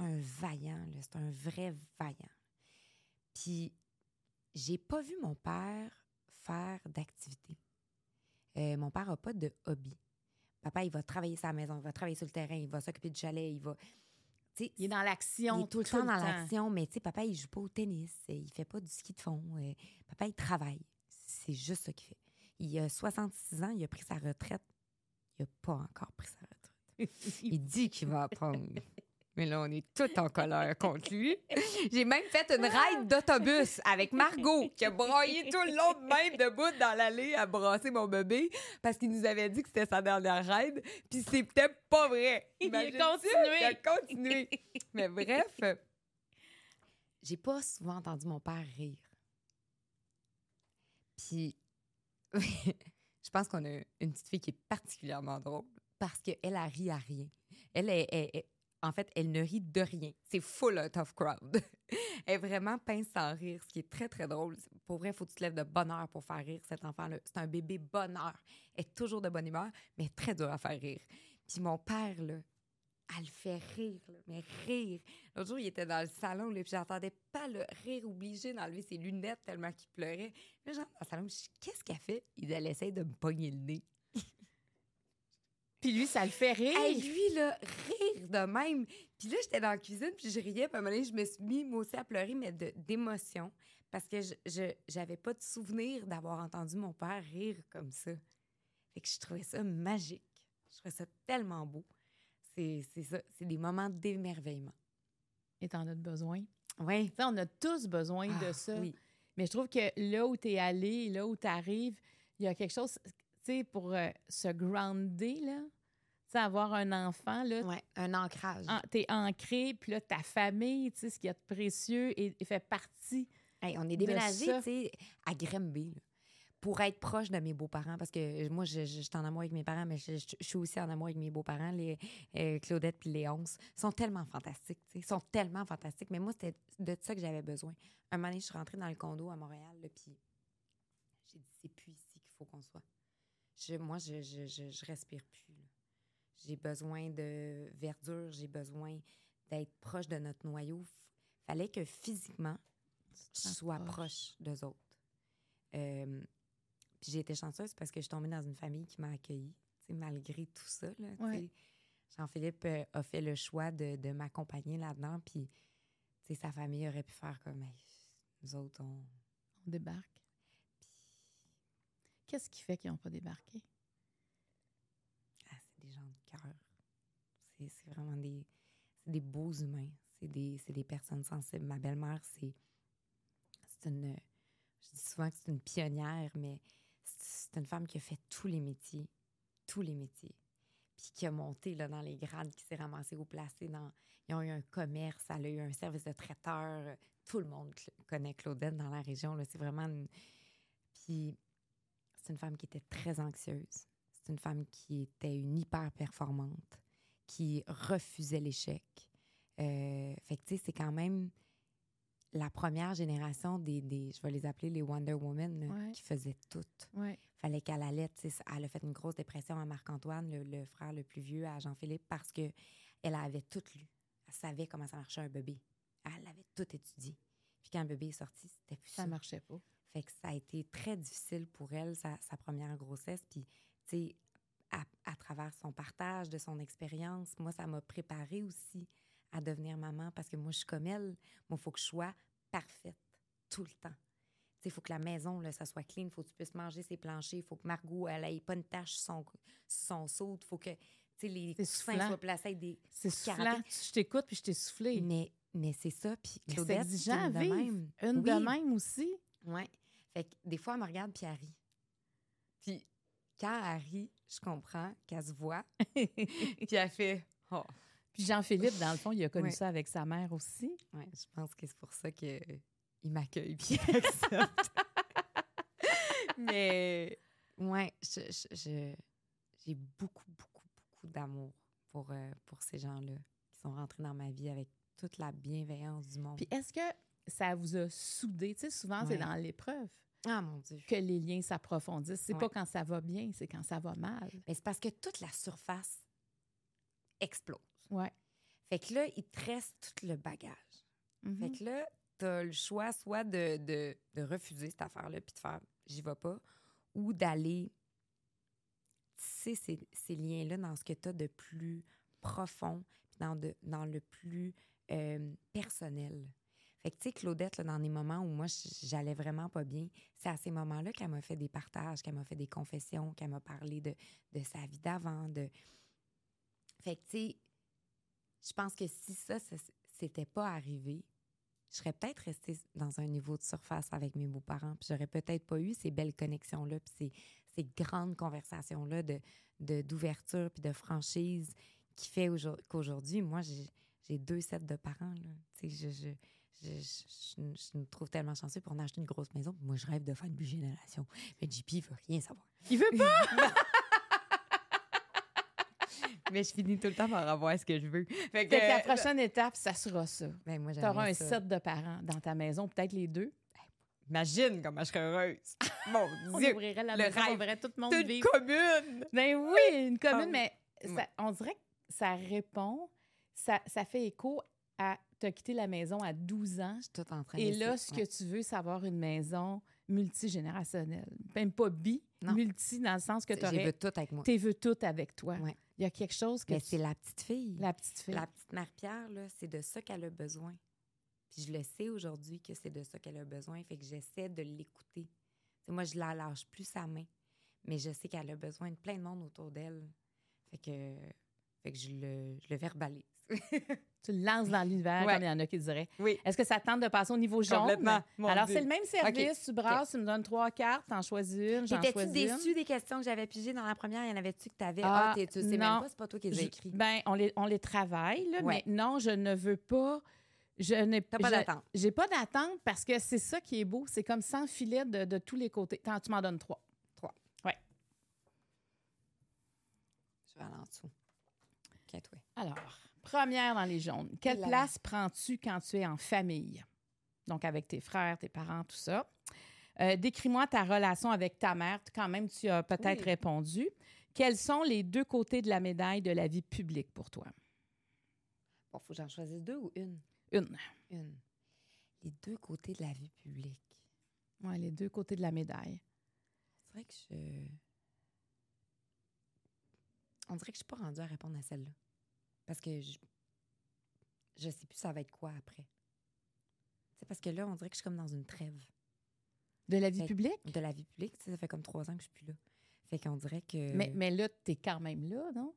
un vaillant, c'est un vrai vaillant. Puis, j'ai pas vu mon père faire d'activité. Euh, mon père n'a pas de hobby. Papa, il va travailler sa maison, il va travailler sur le terrain, il va s'occuper du chalet, il va. Il est dans l'action. il est tout le temps dans l'action, mais tu sais, papa, il joue pas au tennis, euh, il fait pas du ski de fond. euh, Papa, il travaille. C'est juste ça qu'il fait. Il a 66 ans, il a pris sa retraite. Il a pas encore pris sa retraite. Il dit qu'il va apprendre. Mais là, on est tout en colère contre lui. J'ai même fait une ride d'autobus avec Margot, qui a broyé tout le long de même debout dans l'allée à brasser mon bébé parce qu'il nous avait dit que c'était sa dernière ride. Puis c'était pas vrai. Il a continué. Il a continué. Mais bref, j'ai pas souvent entendu mon père rire. Puis, je pense qu'on a une petite fille qui est particulièrement drôle parce qu'elle a ri à rien. Elle est- en fait, elle ne rit de rien. C'est full out of crowd. elle est vraiment pince sans rire, ce qui est très, très drôle. Pour vrai, il faut que tu te lèves de bonne heure pour faire rire cet enfant-là. C'est un bébé bonheur. Elle est toujours de bonne humeur, mais très dur à faire rire. Puis mon père, là, elle le fait rire, mais rire. L'autre jour, il était dans le salon, là, puis j'entendais pas le rire obligé d'enlever ses lunettes tellement qu'il pleurait. Là, genre, dans le salon, je qu'est-ce qu'elle fait? Il elle essaie de me pogner le nez. Puis lui, ça le fait rire. Hey, lui, là, rire de même. Puis là, j'étais dans la cuisine, puis je riais. Puis à un moment donné, je me suis mis, moi aussi, à pleurer, mais de- d'émotion. Parce que je j'avais pas de souvenir d'avoir entendu mon père rire comme ça. Fait que je trouvais ça magique. Je trouvais ça tellement beau. C'est c'est ça. C'est des moments d'émerveillement. Et t'en as besoin. Oui. Tu sais, on a tous besoin de ça. Ah, Oui. Mais je trouve que là où tu es allé, là où tu arrives, il y a quelque chose, sais, pour euh, se grounder, là, avoir un enfant, là, Ouais, un ancrage. tu es ancré, puis là, ta famille, tu sais, ce qu'il y a de précieux et, et fait partie. Hey, on est déménagé, ça. tu sais, à Grimby, là, pour être proche de mes beaux-parents, parce que moi, je, je, je suis en amour avec mes parents, mais je, suis aussi en amour avec mes beaux-parents, les euh, Claudette puis Léonce. Ils sont tellement fantastiques, tu sais, ils sont tellement fantastiques. Mais moi, c'était de ça que j'avais besoin. Un moment donné, je suis rentrée dans le condo à Montréal, puis j'ai dit, c'est plus ici qu'il faut qu'on soit. Je- moi, je, je, je, je respire plus. J'ai besoin de verdure, j'ai besoin d'être proche de notre noyau. Fallait que physiquement, je sois proche d'eux autres. Euh, puis j'ai été chanceuse parce que je suis tombée dans une famille qui m'a accueillie, malgré tout ça. Ouais. Jean-Philippe euh, a fait le choix de, de m'accompagner là-dedans, puis sa famille aurait pu faire comme Hey, nous autres, on. On débarque. Qu'est-ce qui fait qu'ils n'ont pas débarqué? Ah, c'est des gens de cœur. C'est vraiment des, c'est des beaux humains. C'est des, c'est des personnes sensibles. Ma belle-mère, c'est, c'est une. Je dis souvent que c'est une pionnière, mais c'est une femme qui a fait tous les métiers. Tous les métiers. Puis qui a monté là, dans les grades, qui s'est ramassée au placé dans. Ils ont eu un commerce, elle a eu un service de traiteur. Tout le monde connaît Claudette dans la région. là. C'est vraiment une. Puis c'est une femme qui était très anxieuse. C'est une femme qui était une hyper performante, qui refusait l'échec. Euh, fait que, tu sais, c'est quand même la première génération des, des- je vais les appeler les Wonder Woman, là, Ouais. qui faisaient tout. Oui. Fallait qu'elle allait, tu sais, elle a fait une grosse dépression à Marc-Antoine, le, le frère le plus vieux, à Jean-Philippe, parce que elle avait tout lu. Elle savait comment ça marchait un bébé. Elle avait tout étudié. Puis quand un bébé est sorti, c'était plus Ça ça. marchait pas. Fait que ça a été très difficile pour elle, sa, sa première grossesse. Puis, tu sais, à, à travers son partage de son expérience, moi, ça m'a préparée aussi à devenir maman parce que moi, je suis comme elle. Moi, il faut que je sois parfaite tout le temps. Tu sais, il faut que la maison, là, ça soit clean. Il faut que tu puisses manger ses planchers. Il faut que Margot, elle ait pas une tache sur son, son saut. Il faut que, tu sais, les coussins soient placés avec des... C'est soufflant. Je t'écoute puis je t'ai soufflé. Mais, mais c'est ça. Puis Mais c'est Claudette, exigeant une de même. Une de Oui. même aussi. Ouais. Fait que des fois, elle me regarde puis elle rit. Puis quand elle rit, je comprends qu'elle se voit. puis elle fait Oh. Puis Jean-Philippe, dans le fond, il a connu Ouais. ça avec sa mère aussi. Ouais, je pense que c'est pour ça qu'il m'accueille puis il accepte. Mais ouais, j'ai beaucoup, beaucoup, beaucoup d'amour pour, euh, pour ces gens-là qui sont rentrés dans ma vie avec toute la bienveillance du monde. Puis est-ce que ça vous a soudé? Tu sais, souvent, c'est dans l'épreuve ah mon Dieu. que les liens s'approfondissent. C'est Ouais. pas quand ça va bien, c'est quand ça va mal. Mais c'est parce que toute la surface explose. Ouais. Fait que là, il te reste tout le bagage. Mhm. Fait que là, t'as le choix soit de, de, de refuser cette affaire-là puis de faire j'y vais pas, ou d'aller tisser ces, ces liens-là dans ce que tu as de plus profond, dans, de, dans le plus euh, personnel. Fait que, tu sais, Claudette, là, dans des moments où moi, j'allais vraiment pas bien, c'est à ces moments-là qu'elle m'a fait des partages, qu'elle m'a fait des confessions, qu'elle m'a parlé de, de sa vie d'avant. De... Fait que, tu sais, je pense que si ça, s'était pas arrivé, je serais peut-être restée dans un niveau de surface avec mes beaux-parents, puis j'aurais peut-être pas eu ces belles connexions-là, puis ces, ces grandes conversations-là de, de, d'ouverture puis de franchise qui fait aujourd- qu'aujourd'hui, moi, j'ai, deux sets de parents. Là. Je, je, je, je- je- je me trouve tellement chanceux pour en acheter une grosse maison. Moi, je rêve de faire une bigénération. Mais JP, il veut rien savoir. Il veut pas! Mais je finis tout le temps par avoir ce que je veux. Fait Fait que la prochaine étape, ça sera ça. Ben, moi, Tu auras un ça. set de parents dans ta maison, peut-être les deux. Imagine comment je serais heureuse. Mon On Dieu. ouvrirait la le maison, on rêve. verrait tout le monde vivre. commune. Ben oui, une commune, Ah mais ça- on dirait que ça répond, ça, ça fait écho à tu as quitté la maison à 12 ans. Je suis tout en train Et là, ce Ouais. que tu veux, c'est avoir une maison multigénérationnelle. Même pas bi, Non. multi, dans le sens que tu J'ai vu tout avec moi. Tu veux tout avec toi. Ouais. Il y a quelque chose que Mais tu- c'est la petite fille. la petite fille. La petite Marie-Pierre, là, c'est de ça qu'elle a besoin. Puis je le sais aujourd'hui que c'est de ça qu'elle a besoin. Fait que j'essaie de l'écouter. Moi, je la lâche plus sa main. Mais je sais qu'elle a besoin de plein de monde autour d'elle. Fait que, fait que je, le, je le verbalise. Tu le lances dans l'univers, Ouais. comme il y en a qui diraient. oui. Est-ce que ça te tente de passer au niveau jaune? Complètement. Mon Alors, c'est le même service. Tu brasses, tu me donnes trois cartes, t'en choisis une, j'en T'étais-tu choisis une. déçue des questions que j'avais pigées dans la première? Il y en avait-tu que t'avais? Ah, Ah, t'es- tu sais non. même pas, c'est pas toi qui les as écrits. Ben, on les, on les travaille, là, Ouais. mais non, je ne veux pas. Je n'ai T'as pas je- d'attente. J'ai pas d'attente parce que c'est ça qui est beau. C'est comme sans filet de, de tous les côtés. Tant, tu m'en donnes trois. Je vais aller en dessous. Alors, première dans les jaunes. Quelle Là place prends-tu quand tu es en famille? Donc, avec tes frères, tes parents, tout ça. Euh, Décris-moi ta relation avec ta mère. Quand même, tu as peut-être Oui. répondu. Quels sont les deux côtés de la médaille de la vie publique pour toi? Bon, faut que j'en choisisse deux ou une? Une. Une. Les deux côtés de la vie publique. Ouais, les deux côtés de la médaille. C'est vrai que je. On dirait que je suis pas rendue à répondre à celle-là. Parce que je. Je sais plus ça va être quoi après. C'est parce que là, on dirait que je suis comme dans une trêve De la vie Fait- publique? de la vie publique. Ça fait comme trois ans que je suis plus là. Fait qu'on dirait que. Mais, mais là, tu es quand même là, non?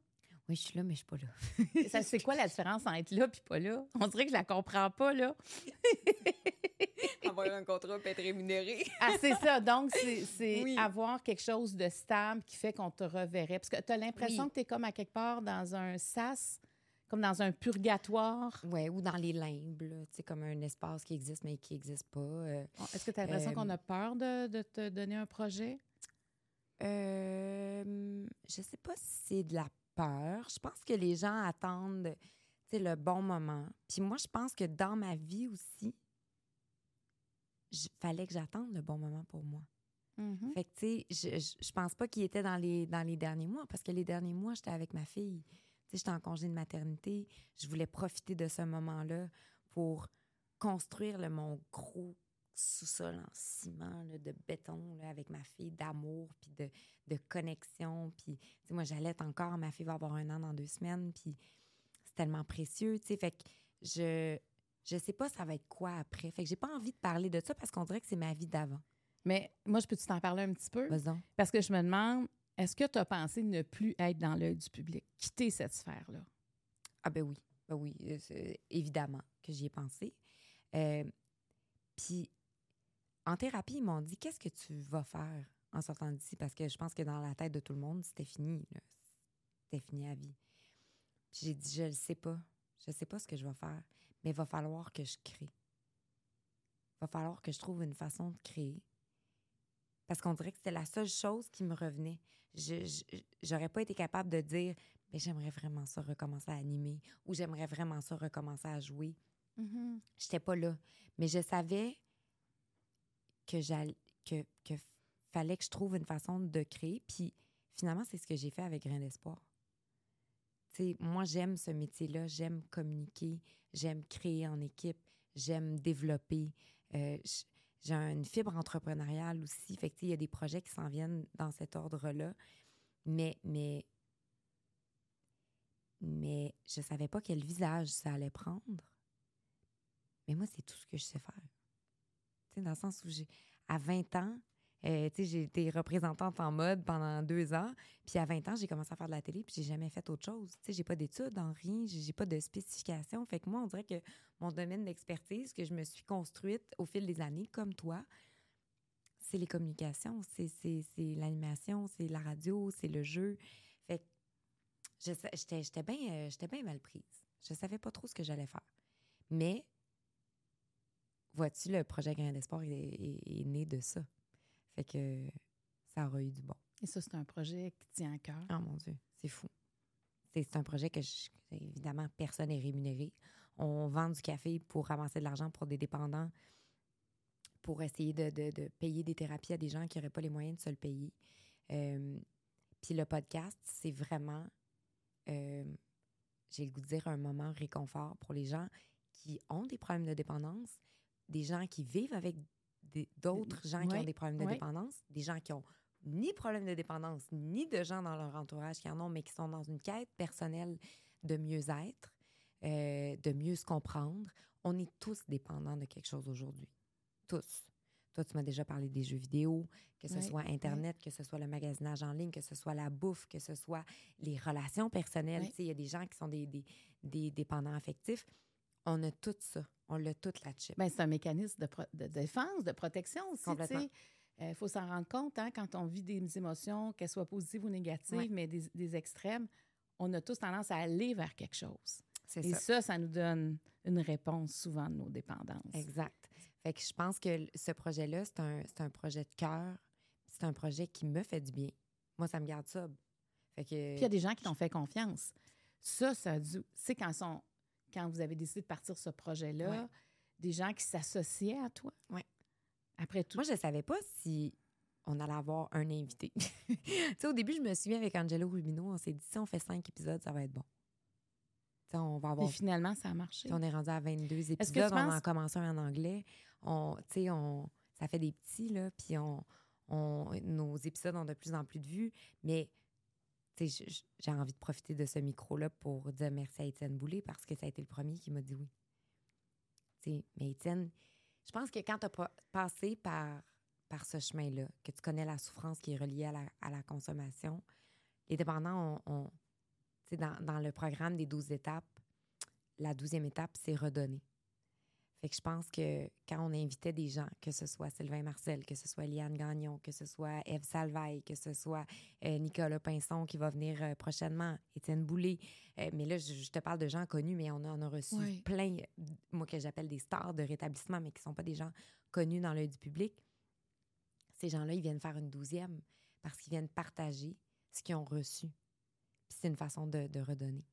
Oui, je suis là, mais je suis pas là. Ça, c'est quoi la différence entre être là et pas là? On dirait que je la comprends pas, là. Avoir un contrat peut être rémunéré. Ah, c'est ça. Donc, c'est c'est Oui. avoir quelque chose de stable qui fait qu'on te reverrait. Parce que tu as l'impression Oui. que tu es comme à quelque part dans un sas, comme dans un purgatoire. Ouais, ou dans les limbes, là. Tu sais, comme un espace qui existe, mais qui n'existe pas. Euh, Est-ce que tu as l'impression Euh, qu'on a peur de, de te donner un projet? Euh, je sais pas si c'est de la peur. Je pense que les gens attendent tu sais, le bon moment. Puis moi, je pense que dans ma vie aussi, il fallait que j'attende le bon moment pour moi. Mhm. Fait que, tu sais, je, je, je pense pas qu'il était dans les, dans les derniers mois, parce que les derniers mois, j'étais avec ma fille. Tu sais, j'étais en congé de maternité. Je voulais profiter de ce moment-là pour construire mon gros sous-sol en ciment, là, de béton, là, avec ma fille, d'amour, puis de, de connexion. Puis, tu sais, moi, j'allais encore. Ma fille va avoir un an dans deux semaines, puis c'est tellement précieux, tu sais. Fait que je... Je sais pas ça va être quoi après. Fait que j'ai pas envie de parler de ça parce qu'on dirait que c'est ma vie d'avant. Mais moi, je peux-tu t'en parler un petit peu? Parce que je me demande, est-ce que tu as pensé ne plus être dans l'œil du public, quitter cette sphère-là? Ah ben oui, ben oui, euh, évidemment que j'y ai pensé. Euh, Puis en thérapie, ils m'ont dit qu'est-ce que tu vas faire en sortant d'ici? Parce que je pense que dans la tête de tout le monde, c'était fini, c'était fini à vie. J'ai dit je le sais pas, je sais pas ce que je vais faire, mais il va falloir que je crée. Il va falloir que je trouve une façon de créer. Parce qu'on dirait que c'était la seule chose qui me revenait. Je j'aurais pas été capable de dire mais j'aimerais vraiment ça recommencer à animer ou j'aimerais vraiment ça recommencer à jouer. Mhm. J'étais pas là. Mais je savais que j'allais que, que fallait que je trouve une façon de créer. Puis finalement, c'est ce que j'ai fait avec Grain d'Espoir. Sais, moi, j'aime ce métier-là. J'aime communiquer. J'aime créer en équipe. J'aime développer. Euh, j'ai une fibre entrepreneuriale aussi. Fait il y a des projets qui s'en viennent dans cet ordre-là. Mais, mais, mais je savais pas quel visage ça allait prendre. Mais moi, c'est tout ce que je sais faire. Dans le sens où j'ai, à 20 ans, euh, j'ai été représentante en mode pendant deux ans. Puis à 20 ans, j'ai commencé à faire de la télé, puis j'ai jamais fait autre chose. Tu sais, j'ai pas d'études en rien, j'ai pas de spécification. Fait que moi, on dirait que mon domaine d'expertise que je me suis construite au fil des années, comme toi, c'est les communications, c'est l'animation, c'est la radio, c'est le jeu. Fait que j'étais bien bien mal prise. Je savais pas trop ce que j'allais faire. Mais vois-tu, le projet Grain d'Espoir est né de ça. Fait que ça aura eu du bon. Et ça, c'est un projet qui tient à cœur? Oh mon Dieu, c'est fou. c'est un projet que, je- évidemment, personne n'est rémunéré. On vend du café pour ramasser de l'argent pour des dépendants, pour essayer de, de- de payer des thérapies à des gens qui n'auraient pas les moyens de se le payer. Euh, Puis le podcast, c'est vraiment, euh, j'ai le goût de dire, un moment réconfort pour les gens qui ont des problèmes de dépendance, des gens qui vivent avec des- d'autres gens qui ont des problèmes de dépendance, des gens qui ont ni problème de dépendance, ni de gens dans leur entourage qui en ont, mais qui sont dans une quête personnelle de mieux-être, euh, de mieux se comprendre. On est tous dépendants de quelque chose aujourd'hui. Tous. Toi, tu m'as déjà parlé des jeux vidéo, que ce soit Internet, que ce soit le magasinage en ligne, que ce soit la bouffe, que ce soit les relations personnelles. Ouais. Tu sais, Il y a des gens qui sont des, des, des dépendants affectifs. On a tout ça. On l'a toute la chip. Ben, c'est un mécanisme de, défense, de protection aussi. Complètement. Il faut s'en rendre compte hein, quand on vit des émotions, qu'elles soient positives ou négatives, Ouais. mais des, des extrêmes, on a tous tendance à aller vers quelque chose. C'est Et ça. ça, ça nous donne une réponse souvent de nos dépendances. Exact. Fait que je pense que ce projet-là, c'est un, c'est un projet de cœur. C'est un projet qui me fait du bien. Moi, ça me garde sobre. Fait que. Puis il y a des gens qui t'ont fait confiance. Ça, ça a dû. C'est quand, sont- quand vous avez décidé de partir ce projet-là, Ouais. des gens qui s'associaient à toi? Ouais. Après tout. Moi, je ne savais pas si on allait avoir un invité. tu sais, au début, je me souviens avec Angelo Rubino, on s'est dit si on fait cinq épisodes, ça va être bon. Tu sais, on va avoir. Et finalement, ça a marché. On est rendu à 22 que tu épisodes. On en penses- commencé un en anglais. On, tu sais, on, ça fait des petits, là. Puis on, on, nos épisodes ont de plus en plus de vues. Mais, j'ai envie de profiter de ce micro-là pour dire merci à Étienne Boulay parce que ça a été le premier qui m'a dit oui. Mais Étienne, je pense que quand tu as passé par, par ce chemin-là, que tu connais la souffrance qui est reliée à la, à la consommation, les dépendants ont, dans, dans le programme des 12 étapes, la douzième étape, c'est redonner. Fait que je pense que quand on invitait des gens, que ce soit Sylvain Marcel, que ce soit Liane Gagnon, que ce soit Eve Salvaille, que ce soit euh, Nicolas Pinson qui va venir euh, prochainement, Étienne Boulay, euh, mais là, je, je te parle de gens connus, mais on, a- on a reçu Oui. plein, moi que j'appelle des stars de rétablissement, mais qui ne sont pas des gens connus dans l'œil du public. Ces gens-là, ils viennent faire une douzième parce qu'ils viennent partager ce qu'ils ont reçu. Puis c'est une façon de, de redonner.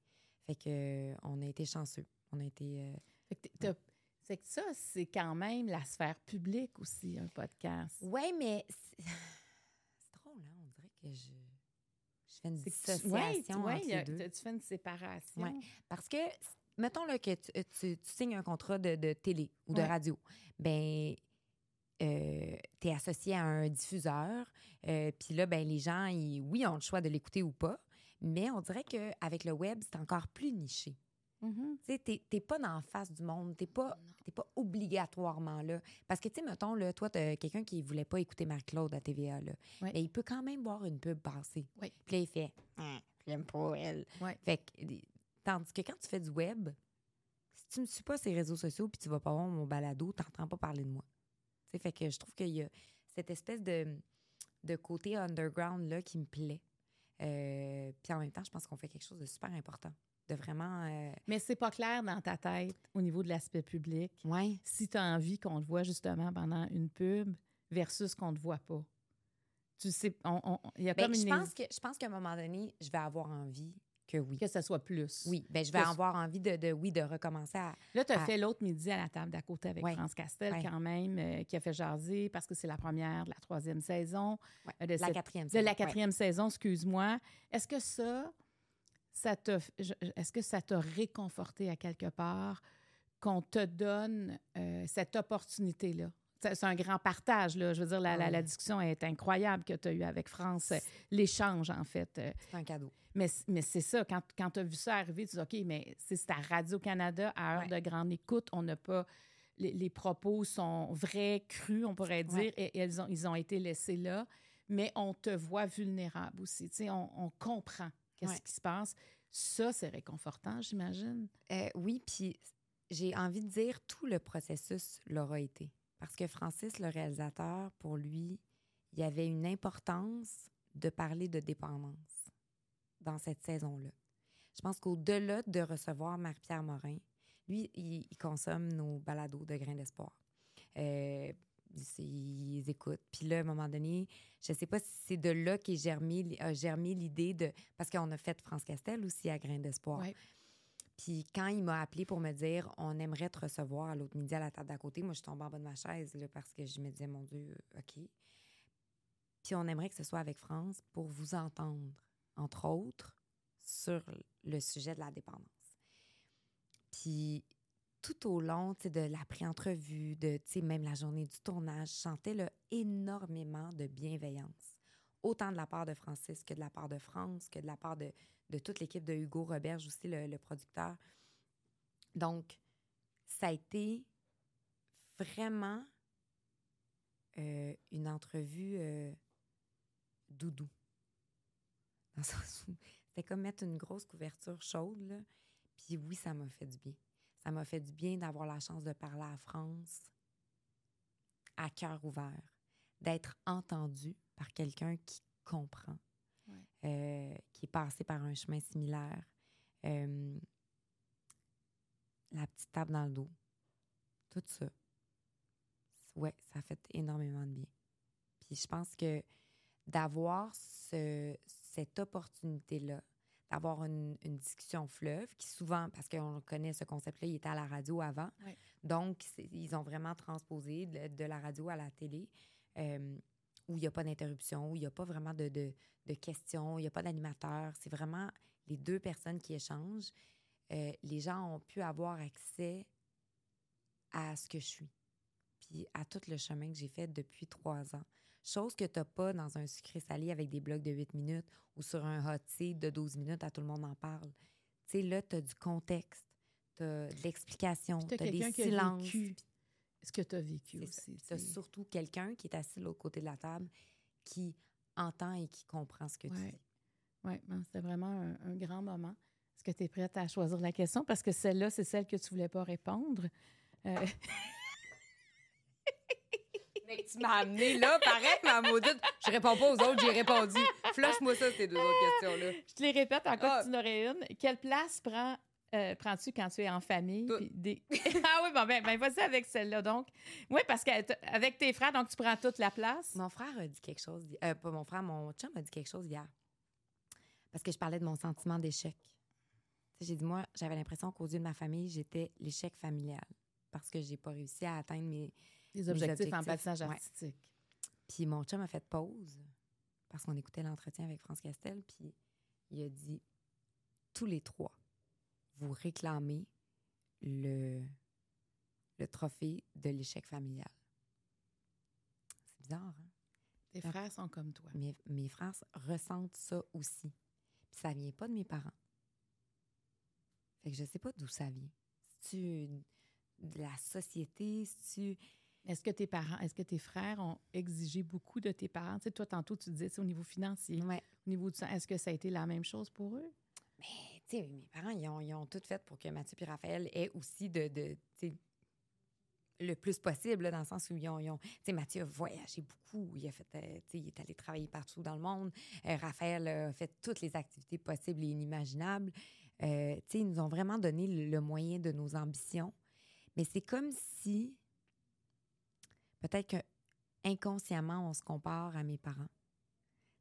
Fait que on a été chanceux. On a été. Fait que C'est que ça, c'est quand même la sphère publique aussi, un podcast. Ouais, mais c'est drôle, hein? On dirait que je, je fais une C'est que tu- dissociation ouais, entre ouais, les deux. tu fais une séparation. Ouais. Parce que, mettons là, que tu, euh, tu- tu signes un contrat de, de télé ou de Ouais. radio. Ben, tu es associé à un diffuseur. euh, Puis là, ben, les gens, ils, oui, ont le choix de l'écouter ou pas. Mais on dirait qu'avec le web, c'est encore plus niché. Mhm. Tu sais, t'es- t'es pas dans la face du monde. T'es pas, t'es pas obligatoirement là. Parce que, tu sais, mettons, là, toi, t'as quelqu'un qui voulait pas écouter Marc-Claude à TVA, là. Mais il peut quand même voir une pub passer. Oui. Puis là, il fait Hum, J'aime pas elle. Fait que, tandis que quand tu fais du web, si tu me suis pas ces réseaux sociaux puis tu vas pas voir mon balado, t'entends pas parler de moi. Tu sais, fait que je trouve qu'il y a cette espèce de, de côté underground là qui me plaît. Euh, puis en même temps, je pense qu'on fait quelque chose de super important. De vraiment. euh, Mais c'est pas clair dans ta tête au niveau de l'aspect public ouais. si tu as envie qu'on te voit justement pendant une pub versus qu'on te voit pas. Tu sais, on- il y a Ben, comme je une pense que je pense qu'à un moment donné, je vais avoir envie que oui. que ça soit plus. Oui, ben je vais que- avoir envie de, de oui de recommencer à Là, tu as fait l'autre midi à la table d'à côté avec Ouais. France Castel, Ouais. quand même, euh, qui a fait jaser parce que c'est la première de la troisième saison. ouais, euh, de la cette- quatrième. De saison, la ouais. quatrième saison, excuse-moi. Est-ce que ça, ça est-ce que ça t'a réconforté à quelque part qu'on te donne euh, cette opportunité-là? C'est un grand partage, là. Je veux dire, la, la- la Ouais. discussion est incroyable que tu as eue avec France. euh, L'échange, en fait. euh, C'est un cadeau. mais, c'est ça, quand, quand tu as vu ça arriver, tu dis, OK, mais c'est à Radio-Canada, à heure Ouais. de grande écoute, on n'a pas. Les, les propos sont vrais, crus, on pourrait dire, Ouais. et, ont, ils ont été laissés là, mais on te voit vulnérable aussi. Tu sais, on, on comprend qu'est-ce Ouais. qui se passe? Ça, c'est réconfortant, j'imagine. Euh, oui, puis j'ai envie de dire tout le processus l'aura été. Parce que Francis, le réalisateur, pour lui, il y avait une importance de parler de dépendance dans cette saison-là. Je pense qu'au-delà de recevoir Marie-Pierre Morin, lui, il, il consomme nos balados de grains d'espoir. Euh, ils, écoutent. Puis là, à un moment donné, je sais pas si c'est de là qu'est germé, a germé l'idée de... Parce qu'on a fait France Castel aussi à Grain d'Espoir. Ouais. Puis quand il m'a appelé pour me dire on aimerait te recevoir à l'autre midi à la table d'à côté, moi je tombais en bas de ma chaise là, parce que je me disais mon Dieu, OK. Puis on aimerait que ce soit avec France pour vous entendre, entre autres, sur le sujet de la dépendance. Puis tout au long de la pré-entrevue, de même la journée du tournage, je sentais énormément de bienveillance. Autant de la part de Francis que de la part de France, que de la part de, toute l'équipe de Hugo Roberge aussi, le, producteur. Donc, ça a été vraiment euh, une entrevue euh, doudou. Dans c'était comme mettre une grosse couverture chaude. Puis oui, ça m'a fait du bien. Ça m'a fait du bien d'avoir la chance de parler à France à cœur ouvert, d'être entendu par quelqu'un qui comprend, Ouais. euh, qui est passé par un chemin similaire. Euh, la petite table dans le dos, tout ça. Ouais, ça fait énormément de bien. Puis je pense que d'avoir ce- cette opportunité-là, d'avoir une, une discussion fleuve, qui souvent, parce qu'on connaît ce concept-là, il était à la radio avant. Donc, ils ont vraiment transposé de, de la radio à la télé, euh, où il n'y a pas d'interruption, où il n'y a pas vraiment de, de, de questions, il n'y a pas d'animateur. C'est vraiment les deux personnes qui échangent. Euh, les gens ont pu avoir accès à ce que je suis, puis à tout le chemin que j'ai fait depuis trois ans. Chose que tu n'as pas dans un sucré salé avec des blocs de 8 minutes ou sur un hot seat de 12 minutes à tout le monde en parle. Tu sais, là, tu as du contexte, tu as de l'explication, tu as des silences. vécu ce que tu as vécu C'est aussi. Tu sais. surtout quelqu'un qui est assis de l'autre côté de la table qui entend et qui comprend ce que tu dis. Oui, c'était vraiment un, un grand moment. Est-ce que tu es prête à choisir la question? Parce que celle-là, c'est celle que tu voulais pas répondre. Euh, Mais tu m'as amené là, pareil, ma maudite. Je réponds pas aux autres, j'ai répondu. Flush-moi ça, ces deux autres questions-là. je te les répète encore Ah. que tu en aurais une. Quelle place prends, euh, prends-tu quand tu es en famille? Des- ah oui, bon, ben, ben vas-y avec celle-là, donc. Oui, parce qu'avec tes frères, donc tu prends toute la place? Mon frère a dit quelque chose. Euh, pas mon frère, mon chum a dit quelque chose hier. Parce que je parlais de mon sentiment d'échec. J'ai dit, moi, j'avais l'impression qu'aux yeux de ma famille, j'étais l'échec familial. Parce que j'ai pas réussi à atteindre mes. Les objectifs, en patinage ouais. artistique. Puis mon chum a fait pause parce qu'on écoutait l'entretien avec France Castel. Puis il a dit tous les trois, vous réclamez le, le trophée de l'échec familial. C'est bizarre, hein? Tes frères sont comme toi. Mes, mes frères ressentent ça aussi. Puis ça vient pas de mes parents. Fait que je sais pas d'où ça vient. C'est-tu de la société? C'est-tu. Est-ce que tes parents, est-ce que tes frères ont exigé beaucoup de tes parents? Tu sais, toi, tantôt, tu disais, au niveau financier, Ouais. au niveau du. Est-ce que ça a été la même chose pour eux? Mais, tu sais, mes parents, ils ont, ils ont tout fait pour que Mathieu et Raphaël aient aussi de, de le plus possible, là, dans le sens où ils ont, tu sais, Mathieu a voyagé beaucoup, il a fait, euh, il est allé travailler partout dans le monde. Euh, Raphaël a fait toutes les activités possibles et inimaginables. Euh, tu sais, ils nous ont vraiment donné le, le moyen de nos ambitions. Mais c'est comme si, peut-être que inconsciemment, on se compare à mes parents.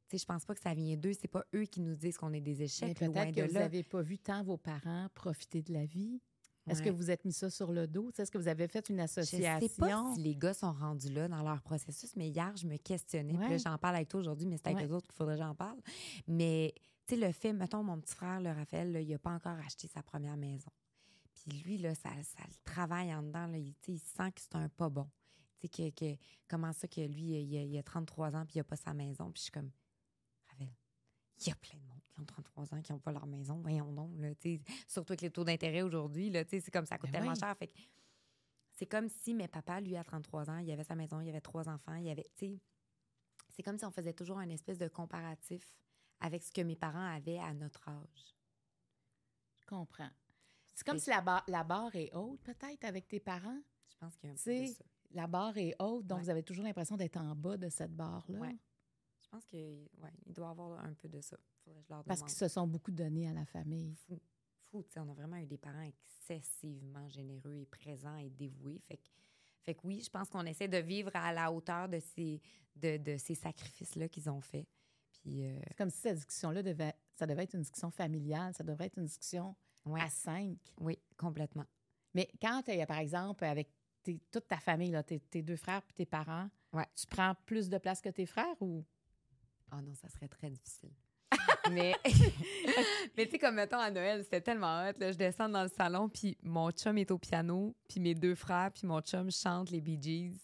Sais, je pense pas que ça vient d'eux. C'est pas eux qui nous disent qu'on est des Mais échecs. loin peut-être de que vous n'avez pas vu tant vos parents profiter de la vie. Est-ce que vous êtes mis ça sur le dos? Est-ce que vous avez fait une Je association? sais pas si les gars sont rendus là dans leur processus, mais hier, je me questionnais. Puis Ouais. j'en parle avec toi aujourd'hui, mais c'est avec Ouais. les autres qu'il faudrait que j'en parle. Mais, tu sais, le fait, mettons, mon petit frère, le Raphaël, là, il n'a pas encore acheté sa première maison. Puis lui, là, ça, ça le travaille en dedans. Là, il, il sent que c'est un pas bon. Sais, que, que- comment ça que lui, il a, il a 33 ans puis il n'a pas sa maison. Puis je suis comme, Raphaël, il y a plein de monde qui ont 33 ans qui n'ont pas leur maison. Voyons donc, là, tu sais. Surtout avec les taux d'intérêt aujourd'hui, là, tu sais, c'est comme ça coûte Ben tellement oui. cher. Fait que c'est comme si mes papas, lui, à 33 ans, il avait sa maison, il avait trois enfants, il avait, tu sais, c'est comme si on faisait toujours un espèce de comparatif avec ce que mes parents avaient à notre âge. Je comprends. C'est comme si la, barre- la barre est haute, peut-être, avec tes parents? Je pense qu'il y a un peu de ça. La barre est haute, donc Ouais. vous avez toujours l'impression d'être en bas de cette barre-là. Ouais. Je pense que, ouais, il doit y avoir un peu de ça. Faudrait que je leur Parce qu'ils se sont beaucoup donnés à la famille. fou. Fou, tu sais, on a vraiment eu des parents excessivement généreux et présents et dévoués. Fait que, Fait que oui, je pense qu'on essaie de vivre à la hauteur de ces, de, de ces sacrifices-là qu'ils ont faits. Puis, euh, C'est comme si cette discussion-là devait, ça devait être une discussion familiale, ça devrait être une discussion ouais, à cinq. oui, complètement. Mais quand il y a, par exemple, avec tes- toute ta famille, là, tes, tes deux frères puis tes parents, Ouais. tu prends plus de place que tes frères ou? Oh non, ça serait très difficile. mais mais tu sais, comme mettons à Noël, c'était tellement hot. Là, je descends dans le salon, puis mon chum est au piano, puis mes deux frères, puis mon chum chantent les Bee Gees,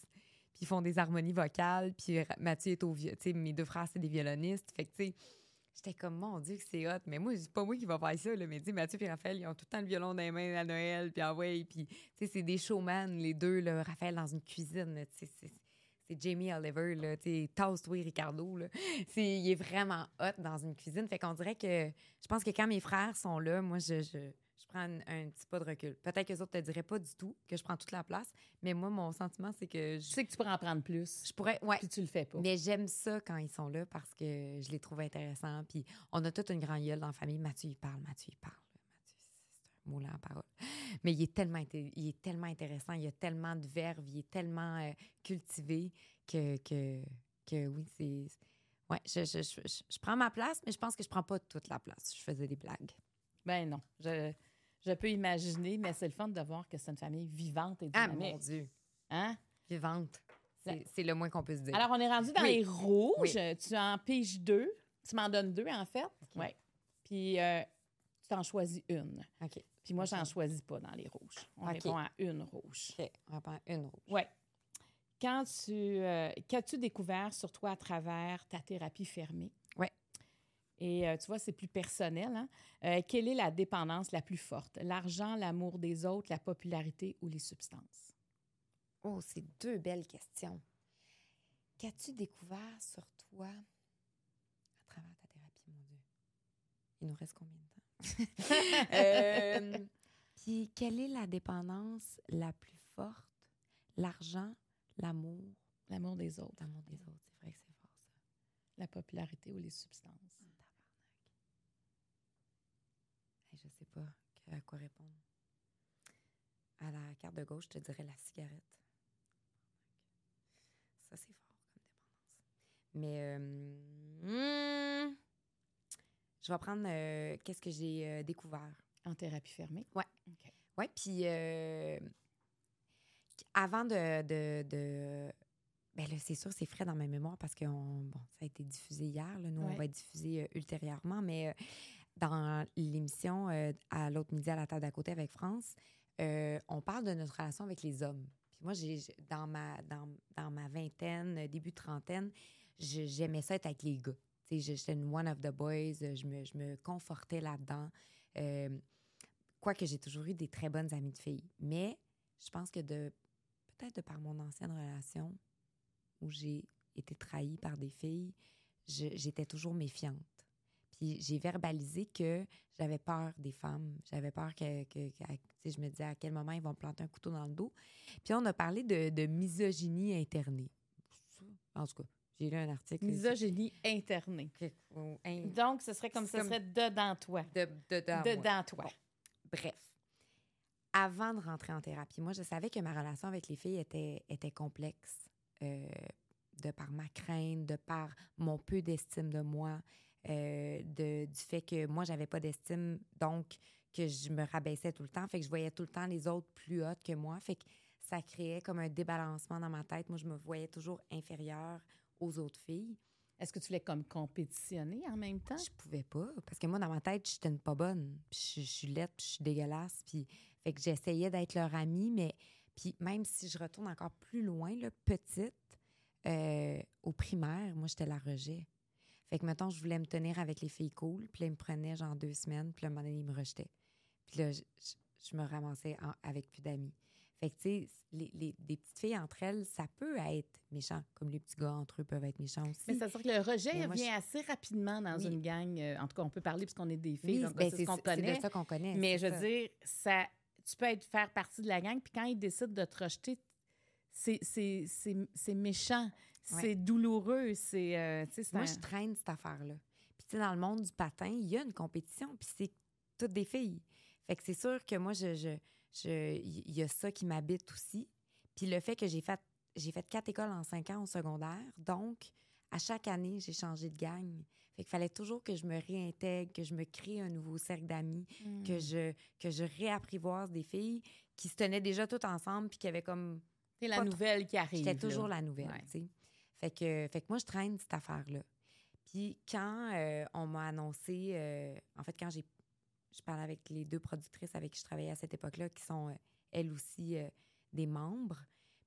puis ils font des harmonies vocales, puis Mathieu est au. Tu sais, mes deux frères, c'est des violonistes. Fait que, tu sais, j'étais comme, mon Dieu, que c'est hot. Mais moi, c'est pas moi qui va faire ça, là. Mais, sais, Mathieu et Raphaël, ils ont tout le temps le violon dans les mains à Noël, puis ah ouais, puis, tu sais, c'est des showman, les deux, là. Raphaël dans une cuisine, c'est- Jamie Oliver, là, tu sais, tasse-toi, Ricardo, là. Il est vraiment hot dans une cuisine. Fait qu'on dirait que je pense que quand mes frères sont là, moi, je, je prends un, un petit pas de recul. Peut-être que les autres te diraient pas du tout que je prends toute la place, mais moi, mon sentiment, c'est que Tu je, sais que tu pourrais en prendre plus, je pourrais. Ouais. puis tu le fais pas. Mais j'aime ça quand ils sont là parce que je les trouve intéressants. Puis on a toute une grande gueule dans la famille. Mathieu, il parle, Mathieu, il parle. Mathieu, c'est un moulin en parole. Mais il est tellement, il est tellement intéressant. Il a tellement de verve. Il est tellement euh, cultivé que, que, que oui, c'est. Ouais, je, je, je, je- je prends ma place, mais je pense que je prends pas toute la place. Je faisais des blagues. Ben non, je, je peux imaginer, mais c'est le fun de voir que c'est une famille vivante et Ah, dynamique. mon Dieu. hein? Vivante. C'est c'est le moins qu'on puisse dire. Alors, on est rendu dans Oui. les rouges. Tu en piges deux. Tu m'en donnes deux, en fait. Oui. Puis, euh, tu t'en choisis une. OK. Puis moi, j'en choisis pas dans les rouges. On répond à une rouge. OK. On va prendre une rouge. Oui. Quand tu... euh, Qu'as-tu découvert sur toi à travers ta thérapie fermée? Et euh, tu vois, c'est plus personnel. Hein? Euh, quelle est la dépendance la plus forte? L'argent, l'amour des autres, la popularité ou les substances? Oh, c'est deux belles questions. Qu'as-tu découvert sur toi à travers ta thérapie, mon Dieu? Il nous reste combien de temps? Euh, Puis, quelle est la dépendance la plus forte? L'argent, l'amour, L'amour des autres, l'amour des autres. C'est vrai que c'est fort, ça. la popularité ou les substances? Hey, je sais pas que- à quoi répondre? À la carte de gauche, je te dirais la cigarette. Ça, c'est fort comme dépendance. Mais euh, hmm, je vais prendre euh, qu'est-ce que j'ai euh, découvert? En thérapie fermée? OK. Oui, puis euh, avant de. de, de- ben là, c'est sûr, c'est frais dans ma mémoire parce que on- bon, ça a été diffusé hier. Là, nous, on va être diffusé euh, ultérieurement. Mais euh, dans l'émission euh, à l'autre midi à la table d'à côté avec France, euh, on parle de notre relation avec les hommes. Puis moi, j'ai dans ma, dans, ma vingtaine, euh, début de trentaine, j'aimais ça être avec les gars. J'étais une one of the boys, je me, je me confortais là-dedans. Quoique j'ai toujours eu des très bonnes amies de filles. Mais je pense que de peut-être de par mon ancienne relation où j'ai été trahie par des filles, j'étais toujours méfiante. Puis j'ai verbalisé que j'avais peur des femmes. J'avais peur que, que- que- je me disais à quel moment ils vont me planter un couteau dans le dos. Puis on a parlé de, de misogynie internée. En tout cas, j'ai lu un article. Misogynie internée. In- Donc, ce serait comme ce comme- serait dedans toi. de, de- dans moi. Dedans toi. Bon. Bref, avant de rentrer en thérapie, moi, je savais que ma relation avec les filles était, était complexe, euh, de par ma crainte, de par mon peu d'estime de moi, euh, de, du fait que moi, j'avais pas d'estime, donc que je me rabaissais tout le temps, fait que je voyais tout le temps les autres plus hautes que moi, fait que ça créait comme un débalancement dans ma tête. Moi, je me voyais toujours inférieure aux autres filles. Est-ce que tu voulais comme compétitionner en même temps? Je pouvais pas. Parce que moi, dans ma tête, j'étais une pas bonne. Puis je, je suis laide, puis je suis dégueulasse. Puis, fait que j'essayais d'être leur amie, mais puis même si je retourne encore plus loin, là, petite, euh, au primaire, moi, j'étais la rejet. Fait que, mettons, je voulais me tenir avec les filles cool, puis là, ils me prenaient genre deux semaines, puis là, à un moment donné, ils me rejetaient. Puis là, je, je- me ramassais en- avec plus d'amis. Fait que, tu sais, les, les- des petites filles entre elles, ça peut être méchant, comme les petits gars entre eux peuvent être méchants aussi. Mais c'est-à-dire que le rejet moi, vient assez rapidement dans Oui. une gang. euh, en tout cas, on peut parler puisqu'on est des filles, Oui, ben, c'est ce qu'on connaît. ça qu'on connaît. Mais je veux ça. dire, ça, tu peux être faire partie de la gang, puis quand ils décident de te rejeter, c'est méchant, Ouais. c'est douloureux, c'est, euh, Moi, un- je traîne cette affaire-là. Puis, tu sais, dans le monde du patin, il y a une compétition, puis c'est toutes des filles. Fait que c'est sûr que moi, je, je, je- il y a ça qui m'habite aussi. Puis le fait que j'ai fait, j'ai fait quatre écoles en cinq ans au secondaire, donc à chaque année, j'ai changé de gang. Fait qu'il fallait toujours que je me réintègre, que je me crée un nouveau cercle d'amis, que Mm. je que je réapprivoise des filles qui se tenaient déjà toutes ensemble puis qui avaient comme C'est la trop- nouvelle qui arrive. J'étais là. toujours la nouvelle, Ouais. tu sais. Fait que, fait que moi, je traîne cette affaire-là. Puis quand euh, on m'a annoncé, euh, en fait, quand j'ai, je parlais avec les deux productrices avec qui je travaillais à cette époque-là, qui sont euh, elles aussi des membres,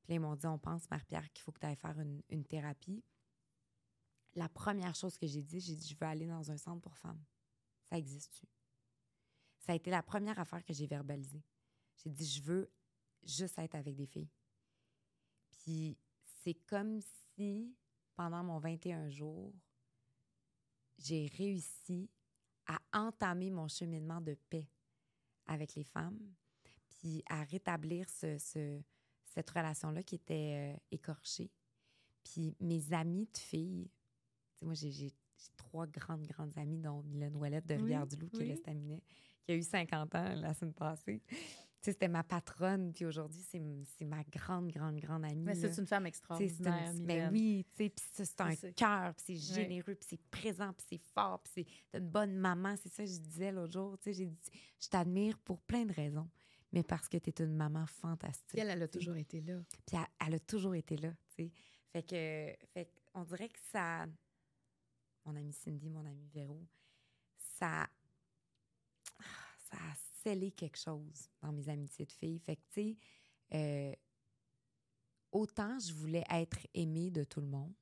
puis là, ils m'ont dit, on pense, Marie-Pierre, qu'il faut que tu ailles faire une, une thérapie. La première chose que j'ai dit, j'ai dit, je veux aller dans un centre pour femmes. Ça existe-tu? Ça a été la première affaire que j'ai verbalisée. J'ai dit, je veux juste être avec des filles. Puis c'est comme si, pendant mon 21 jours, j'ai réussi à entamer mon cheminement de paix avec les femmes, puis à rétablir ce, ce- cette relation-là qui était euh, écorchée. Puis mes amis de filles, tu sais, moi, j'ai trois grandes, grandes amies, dont Mylène Ouellette de Oui, Rivière-du-Loup, qui est oui. l'estaminet, qui a eu 50 ans la semaine passée. Tu sais, c'était ma patronne, puis aujourd'hui, c'est ma grande, grande, grande amie. Mais c'est une femme extraordinaire, une- ben oui, tu sais, puis c'est un cœur, puis c'est généreux, puis c'est présent, puis c'est fort, puis c'est une bonne maman. C'est ça que je disais l'autre jour. Tu sais, j'ai dit, je t'admire pour plein de raisons, mais parce que tu es une maman fantastique. Puis elle, elle a toujours été là. Puis elle, elle a toujours été là, tu sais. Fait que, fait on dirait que ça, mon amie Cindy, mon amie Véro, ça, ah, ça quelque chose dans mes amitiés de filles. Fait que, tu sais, euh, autant je voulais être aimée de tout le monde,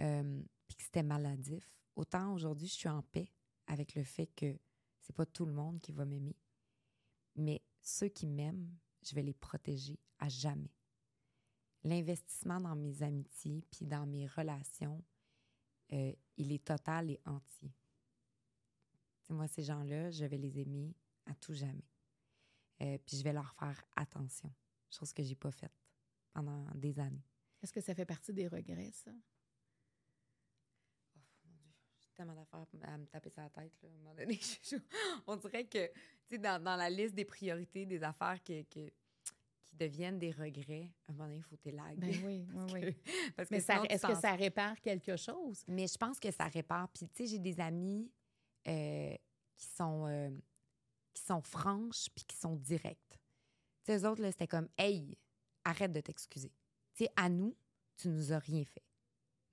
euh, puis que c'était maladif, autant aujourd'hui je suis en paix avec le fait que c'est pas tout le monde qui va m'aimer, mais ceux qui m'aiment, je vais les protéger à jamais. L'investissement dans mes amitiés puis dans mes relations, euh, il est total et entier. Tu sais, moi, ces gens-là, je vais les aimer à tout jamais. Euh, puis je vais leur faire attention, chose que j'ai pas faite pendant des années. Est-ce que ça fait partie des regrets, ça? Oh, mon Dieu, j'ai tellement d'affaires à me taper sur la tête, là, à un moment donné. Je- On dirait que, tu sais, dans, dans la liste des priorités, des affaires que, que- qui deviennent des regrets, à un moment donné, il faut t'élaguer. Ben oui, oui, oui. Parce que Mais est-ce que ça répare quelque chose? Mais je pense que ça répare. Puis, tu sais, j'ai des amis euh, qui sont euh, qui sont franches puis qui sont directes. Tu sais, eux autres, c'était comme « Hey, arrête de t'excuser. Tu sais, à nous, tu nous as rien fait.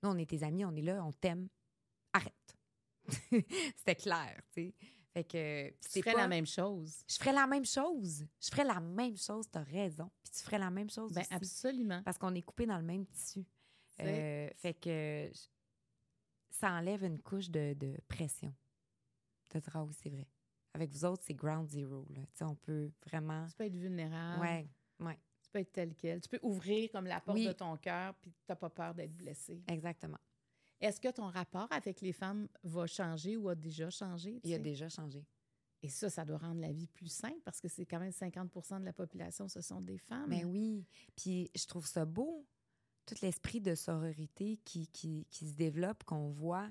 Nous, on est tes amis, on est là, on t'aime. Arrête. » C'était clair, tu sais. Fait que... Tu ferais pas- la même chose. Je ferais la même chose. Je ferais la même chose, t'as raison. Puis tu ferais la même chose Ben aussi. absolument. Parce qu'on est coupé dans le même tissu. Euh, fait que ça enlève une couche de, de pression. Tu te diras, oui, c'est vrai. Avec vous autres, c'est ground zero. Là. On peut vraiment. Tu peux être vulnérable. Ouais, ouais, Tu peux être tel quel. Tu peux ouvrir comme la porte Oui. de ton cœur, puis tu n'as pas peur d'être blessé. exactement. Est-ce que ton rapport avec les femmes va changer ou a déjà changé? Il a déjà changé. Et ça, ça doit rendre la vie plus simple parce que c'est quand même 50% de la population, ce sont des femmes. Mais oui. Puis je trouve ça beau, tout l'esprit de sororité qui, qui, qui se développe, qu'on voit.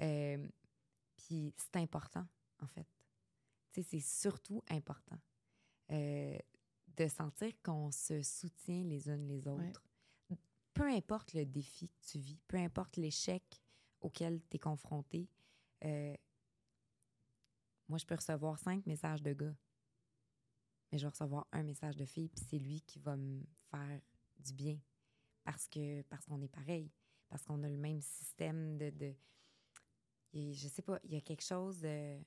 Euh, puis c'est important, en fait. C'est surtout important euh, de sentir qu'on se soutient les unes les autres. Peu importe le défi que tu vis, peu importe l'échec auquel tu es confronté, euh, moi, je peux recevoir cinq messages de gars, mais je vais recevoir un message de fille, puis c'est lui qui va me faire du bien. Parce que parce qu'on est pareil, parce qu'on a le même système de, de et je sais pas, il y a quelque chose de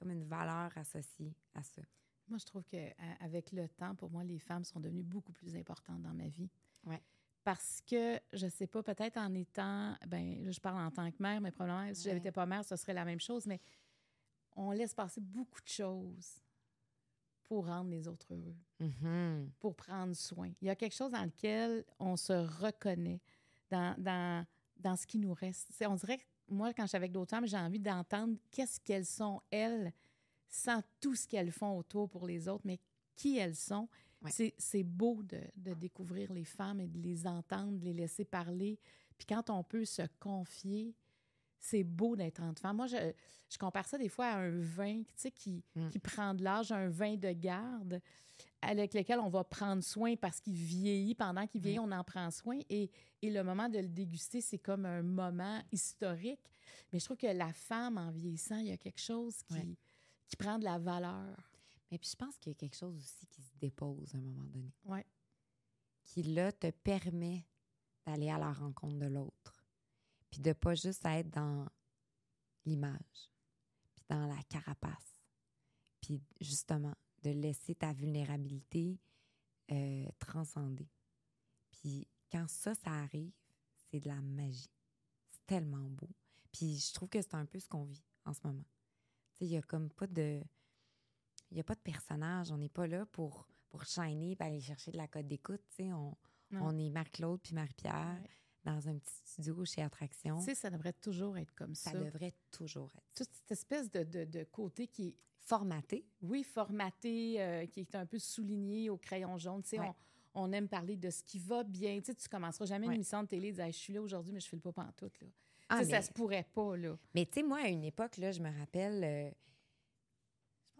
comme une valeur associée à ça. Moi, je trouve qu'avec le temps, pour moi, les femmes sont devenues beaucoup plus importantes dans ma vie. Ouais. Parce que, je sais pas, peut-être en étant, ben là, je parle en tant que mère, mais probablement, si je n'étais pas mère, ce serait la même chose, mais on laisse passer beaucoup de choses pour rendre les autres heureux, Mhm. pour prendre soin. Il y a quelque chose dans lequel on se reconnaît dans, dans, dans ce qui nous reste. On dirait que moi, quand je suis avec d'autres femmes, j'ai envie d'entendre qu'est-ce qu'elles sont, elles, sans tout ce qu'elles font autour pour les autres, mais qui elles sont. Ouais. C'est- C'est beau de, de découvrir les femmes et de les entendre, de les laisser parler. Puis quand on peut se confier, c'est beau d'être femmes. Moi, je, je compare ça des fois à un vin tu sais, qui, Mm. qui prend de l'âge, un vin de garde. avec lequel on va prendre soin parce qu'il vieillit. Pendant qu'il vieillit, on en prend soin. Et, et le moment de le déguster, c'est comme un moment historique. Mais je trouve que la femme, en vieillissant, il y a quelque chose qui, Ouais. qui prend de la valeur. Mais puis je pense qu'il y a quelque chose aussi qui se dépose à un moment donné. Ouais. Qui, là, te permet d'aller à la rencontre de l'autre. Puis de pas juste être dans l'image, puis dans la carapace. Puis justement, de laisser ta vulnérabilité euh, transcender. Puis quand ça, ça arrive, c'est de la magie. C'est tellement beau. Puis je trouve que c'est un peu ce qu'on vit en ce moment. Tu sais, il y a comme pas de... Il n'y a pas de personnage. On n'est pas là pour, pour shiner et aller chercher de la cote d'écoute. tu sais. On, on est Marc-Claude puis Marie-Pierre Ouais. Dans un petit studio chez Attraction. Tu sais, ça devrait toujours être comme ça. Ça devrait toujours être Toute cette espèce de, de, de côté qui est, formaté. oui, formaté, euh, qui est un peu souligné au crayon jaune. Tu sais, Ouais. on, on aime parler de ce qui va bien. Tu sais, tu commenceras jamais Ouais. une émission de télé et dire Hey, Je suis là aujourd'hui, mais je ne file pas pantoute. Là. Ah, mais Ça se pourrait pas. Là. mais tu sais, moi, à une époque, là, je me rappelle, euh,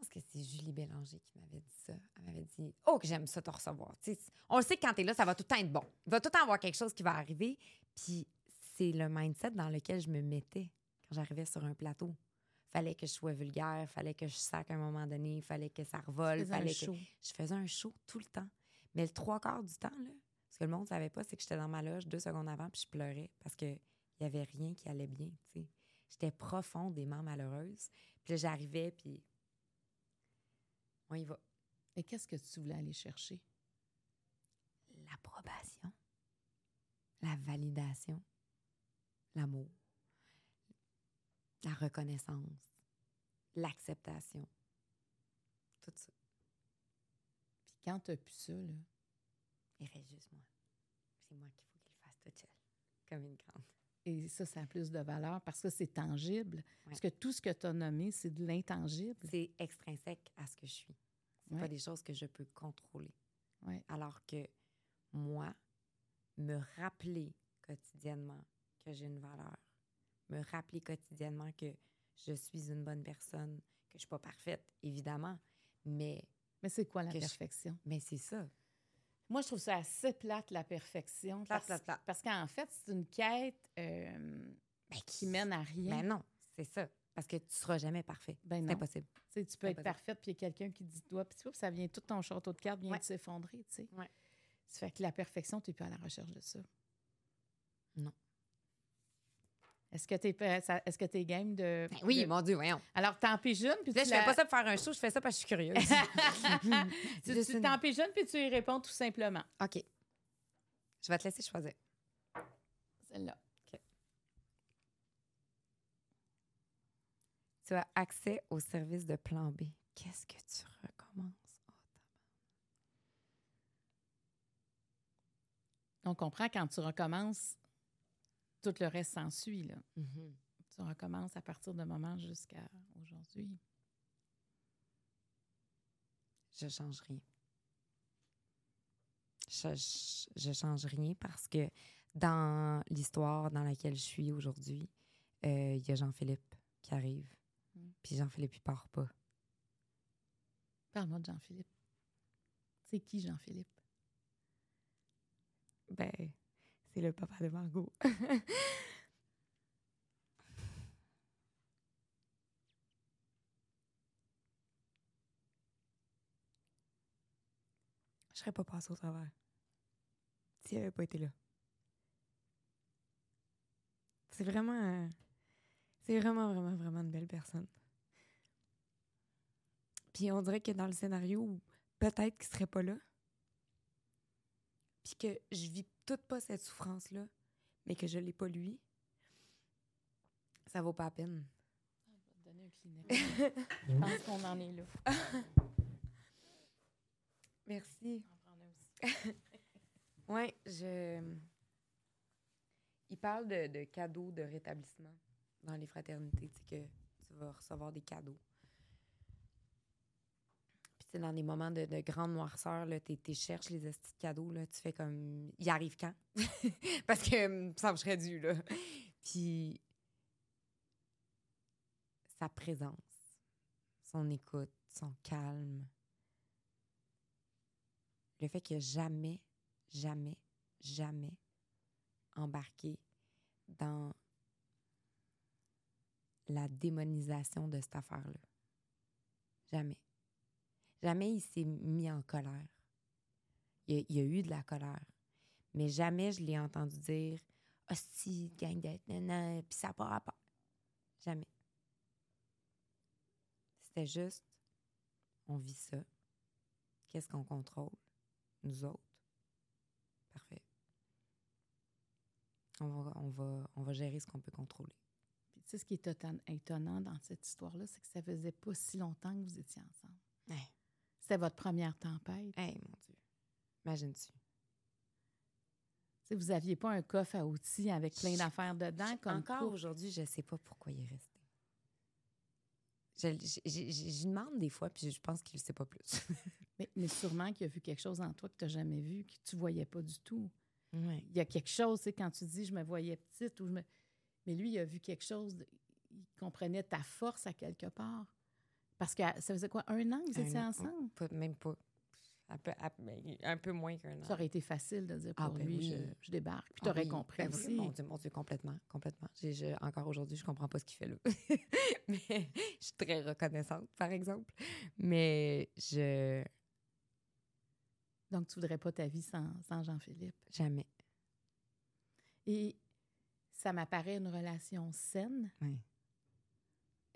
pense que c'est Julie Bélanger qui m'avait dit ça. Elle m'avait dit Oh, que j'aime ça te recevoir. Tu sais, on le sait que quand tu es là, ça va tout le temps être bon. Il va tout le temps avoir quelque chose qui va arriver. Puis c'est le mindset dans lequel je me mettais quand j'arrivais sur un plateau. Fallait que je sois vulgaire, fallait que je sac à un moment donné, fallait que ça revole, fallait que je faisais un show tout le temps. Mais le trois quarts du temps, là, ce que le monde ne savait pas, c'est que j'étais dans ma loge deux secondes avant puis je pleurais parce qu'il n'y avait rien qui allait bien. J'étais profondément malheureuse. Puis là, j'arrivais, puis on y va. Et qu'est-ce que tu voulais aller chercher? L'approbation, la validation, l'amour, la reconnaissance, l'acceptation. Tout ça. Puis quand tu as pu ça, là, Il reste juste moi. C'est moi qu'il faut qu'il fasse tout seul, comme une grande. Et ça, ça a plus de valeur parce que c'est tangible. Parce que tout ce que tu as nommé, c'est de l'intangible. C'est extrinsèque à ce que je suis. C'est Ouais. pas des choses que je peux contrôler. Ouais. Alors que moi, me rappeler quotidiennement que j'ai une valeur, me rappeler quotidiennement que je suis une bonne personne, que je suis pas parfaite, évidemment, mais, Mais c'est quoi la je- perfection? mais c'est ça. Moi, je trouve ça assez plate, la perfection. Plate, parce, plate, plate. Parce qu'en fait, c'est une quête euh, qui mène à rien. Mais non, c'est ça. Parce que tu seras jamais parfait. Ben C'est impossible. Tu peux être parfaite, puis il y a quelqu'un qui dit toi, puis ça vient tout ton château de cartes vient Ouais. de s'effondrer, tu sais. Ouais. Ça fait que la perfection, tu n'es plus à la recherche de ça. Non. Est-ce que tu es, est-ce que t'es game de. Ben oui, de- mon Dieu, voyons. Alors, t'en pigeonnes, puis Là, tu je fais la- pas ça pour faire un show, je fais ça parce que je suis curieuse. tu, tu t'en pigeonnes, puis tu y réponds tout simplement. OK. Je vais te laisser choisir. Celle-là. Tu as accès au service de plan B. Qu'est-ce que tu recommences? Oh, On comprend quand tu recommences, tout le reste s'ensuit, là. Tu recommences à partir de moment jusqu'à aujourd'hui. Je change rien. Je, je, je change rien parce que dans l'histoire dans laquelle je suis aujourd'hui, euh, il y a Jean-Philippe qui arrive. Mm. Puis Jean-Philippe, il part pas. Parle-moi de Jean-Philippe. C'est qui Jean-Philippe? Ben, c'est le papa de Margot. Je serais pas passée au travers s'il avait pas été là. C'est vraiment, c'est vraiment, vraiment, vraiment une belle personne. Puis on dirait que dans le scénario, peut-être qu'il serait pas là puis que je vis toute pas cette souffrance-là, mais que je l'ai pas lui, ça vaut pas la peine. Je vais te donner un Kleenex. Je pense qu'on en est là. Merci. En aussi. Ouais, je. Il parle de, de cadeaux de rétablissement dans les fraternités, tu sais, que tu vas recevoir des cadeaux. Dans des moments de, de grande noirceur, tu cherches les estis de cadeaux, là, tu fais comme. Il arrive quand? Parce que hum, ça me serait dû, là. Puis, sa présence, son écoute, son calme, le fait qu'il a jamais, jamais, jamais embarqué dans la démonisation de cette affaire-là. Jamais. Jamais il s'est mis en colère. Il y, a, il y a eu de la colère. Mais jamais je l'ai entendu dire Hostie, gang d'être, nan, puis ça part à part. Jamais. C'était juste, on vit ça. Qu'est-ce qu'on contrôle? Nous autres. Parfait. On va, on va, on va gérer ce qu'on peut contrôler. Puis, tu sais, ce qui est étonnant dans cette histoire-là, c'est que ça faisait pas si longtemps que vous étiez ensemble. C'était votre première tempête. Hey, mon Dieu. Imagine-tu. Vous aviez pas un coffre à outils avec plein d'affaires dedans, comme Encore aujourd'hui, je ne sais pas pourquoi il est resté. Je, je- je- je- j'y demande des fois, puis je pense qu'il ne sait pas plus. Mais, mais sûrement qu'il a vu quelque chose en toi que tu n'as jamais vu, que tu voyais pas du tout. ouais. Il y a quelque chose, c'est quand tu dis je me voyais petite ou je me. Mais lui, il a vu quelque chose, il comprenait ta force à quelque part. Parce que ça faisait quoi, un an que vous étiez an, ensemble? Pas- même pas. Un peu, à- mais un peu moins qu'un an. Ça aurait été facile de dire pour Ah, ben lui, oui. je, je débarque. Puis Ah tu aurais oui, compris ben aussi. Mon Dieu, mon Dieu, complètement, complètement. J'ai- je- encore aujourd'hui, je comprends pas ce qu'il fait là. Mais je suis très reconnaissante, par exemple. Mais je... Donc, tu voudrais pas ta vie sans, sans Jean-Philippe? Jamais. Et ça m'apparaît une relation saine. Oui.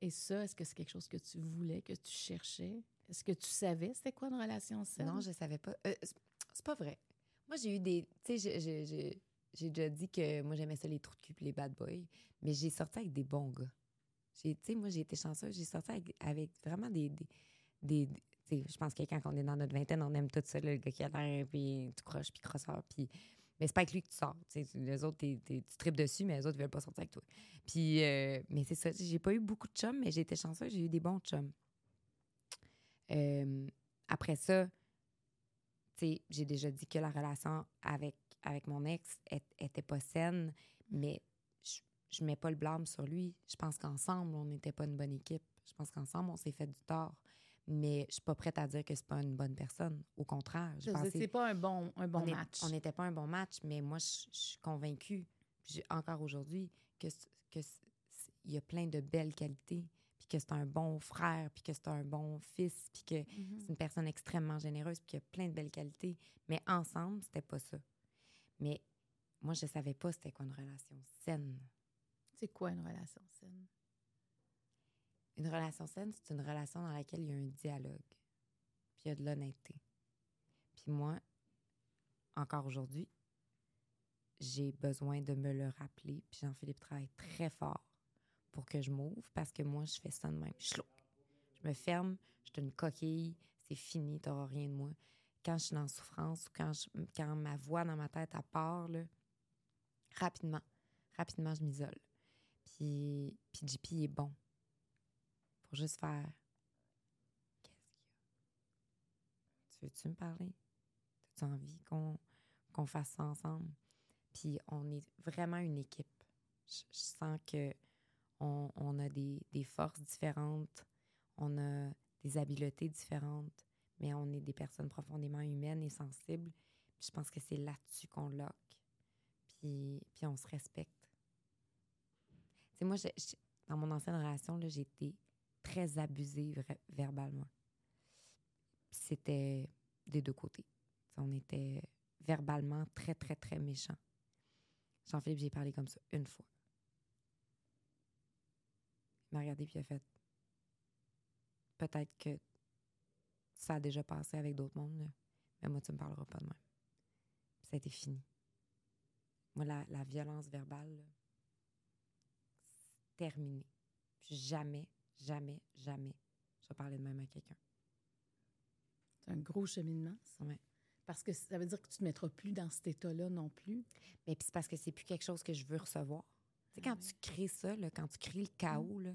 Et ça, est-ce que c'est quelque chose que tu voulais, que tu cherchais? Est-ce que tu savais c'était quoi une relation saine? Non, je savais pas. Euh, c'est- pas vrai. Moi, j'ai eu des. Tu sais, j'ai- déjà dit que moi, j'aimais ça, les trous de cul puis les bad boys. Mais j'ai sorti avec des bons gars. Tu sais, moi, j'ai été chanceuse. J'ai sorti avec, vraiment des. des, des- je pense que quand on est dans notre vingtaine, on aime tout ça, le gars qui a l'air, puis tu croches, puis crosseur. Puis. Mais c'est pas avec lui que tu sors. tu sais. Les autres, t'es- tu tripes dessus, mais les autres, ils veulent pas sortir avec toi. Puis, euh, mais c'est ça. J'ai pas eu beaucoup de chums, mais j'ai été chanceuse. J'ai eu des bons chums. Euh, après ça, j'ai déjà dit que la relation avec, avec mon ex était pas saine, mais je, je mets pas le blâme sur lui. Je pense qu'ensemble, on n'était pas une bonne équipe. Je pense qu'ensemble, on s'est fait du tort. Mais je suis pas prête à dire que c'est pas une bonne personne. Au contraire, Je pensé- c'est pas un bon, un bon on est- match. On n'était pas un bon match, mais moi, je, je suis convaincue, puis encore aujourd'hui, que que il y a plein de belles qualités, puis que c'est un bon frère, puis que c'est un bon fils, puis que Mhm. c'est une personne extrêmement généreuse, puis qu'il y a plein de belles qualités. Mais ensemble, c'était pas ça. Mais moi, je savais pas c'était quoi une relation saine. C'est quoi une relation saine? Une relation saine, c'est une relation dans laquelle il y a un dialogue, puis il y a de l'honnêteté. Puis moi, encore aujourd'hui, j'ai besoin de me le rappeler. Puis Jean-Philippe travaille très fort pour que je m'ouvre parce que moi, je fais ça de même. Je, me ferme, je suis une coquille, c'est fini, tu n'auras rien de moi. Quand je suis en souffrance ou quand, ma voix dans ma tête à part, rapidement, rapidement, je m'isole. Puis, puis JP est bon juste faire Qu'est-ce qu'il y a? Tu veux-tu me parler? As-tu envie qu'on fasse ça ensemble? Puis on est vraiment une équipe. Je, sens que on, on a des, des forces différentes, on a des habiletés différentes, mais on est des personnes profondément humaines et sensibles. Puis je pense que c'est là-dessus qu'on lock. Puis, puis on se respecte. Tu sais, moi, dans mon ancienne relation, été très abusée vra- verbalement. C'était des deux côtés. On était verbalement très, très, très méchants. Jean-Philippe, j'ai parlé comme ça une fois. Il m'a regardé puis il a fait Peut-être que ça a déjà passé avec d'autres mondes, mais moi, tu me parleras pas de même. Ça a été fini. Moi, la, violence verbale, là, c'est terminé. Puis jamais, jamais, jamais, je vais parler de même à quelqu'un. C'est un gros cheminement, ça. Ouais. Parce que ça veut dire que tu te mettras plus dans cet état-là non plus. Mais puis c'est parce que c'est plus quelque chose que je veux recevoir. Tu sais, Ah quand oui. tu crées ça, là, quand tu crées le chaos, là,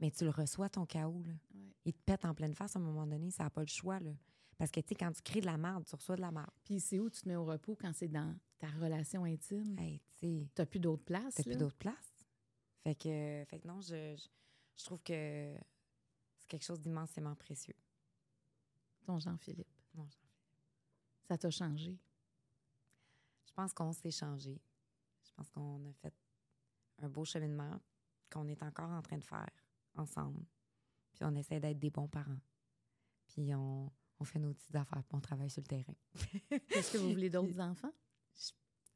mais tu le reçois, ton chaos. Là. Ouais. Il te pète en pleine face à un moment donné, ça n'a pas le choix. Là. Parce que, tu sais, quand tu crées de la merde, tu reçois de la merde. Puis c'est où tu te mets au repos quand c'est dans ta relation intime? Hey, tu T'as plus d'autre place. t'as plus là? d'autres places. Fait que, fait que non, je, je, je trouve que c'est quelque chose d'immensément précieux. Ton Jean-Philippe. Non, ça t'a changé? Je pense qu'on s'est changé. Je pense qu'on a fait un beau cheminement qu'on est encore en train de faire ensemble. Puis on essaie d'être des bons parents. Puis on, on fait nos petites affaires, puis on travaille sur le terrain. Est-ce que vous voulez d'autres enfants?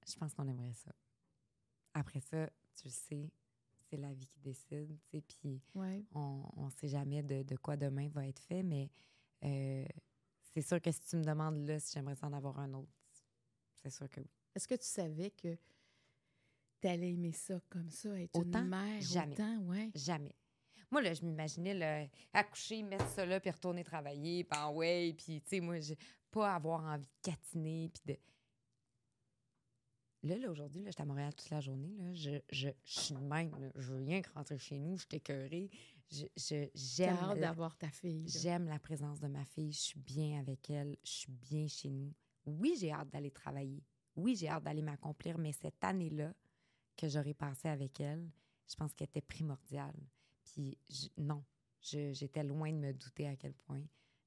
Je pense qu'on aimerait ça. Après ça, tu le sais, c'est la vie qui décide, tu sais, puis Ouais. on ne sait jamais de, de quoi demain va être fait, mais euh, c'est sûr que si tu me demandes là si j'aimerais en avoir un autre, c'est sûr que oui. Est-ce que tu savais que tu allais aimer ça comme ça, être Autant? une mère Jamais. autant? Ouais. Jamais. Moi, là, je m'imaginais accoucher, mettre ça là, puis retourner travailler, puis en ouais, puis, tu sais, moi, pas avoir envie de catiner, puis de. Là, là aujourd'hui, là, j'étais à Montréal toute la journée, là, je, je, je suis même, là. je veux rien que rentrer chez nous, je suis écœurée. Je, je- J'ai j'aime hâte d'avoir ta fille. J'aime la présence de ma fille. Je suis bien avec elle. Je suis bien chez nous. Oui, j'ai hâte d'aller travailler. Oui, j'ai hâte d'aller m'accomplir, mais cette année-là que j'aurais passée avec elle, je pense qu'elle était primordiale. Puis je- non, j'étais loin de me douter à quel point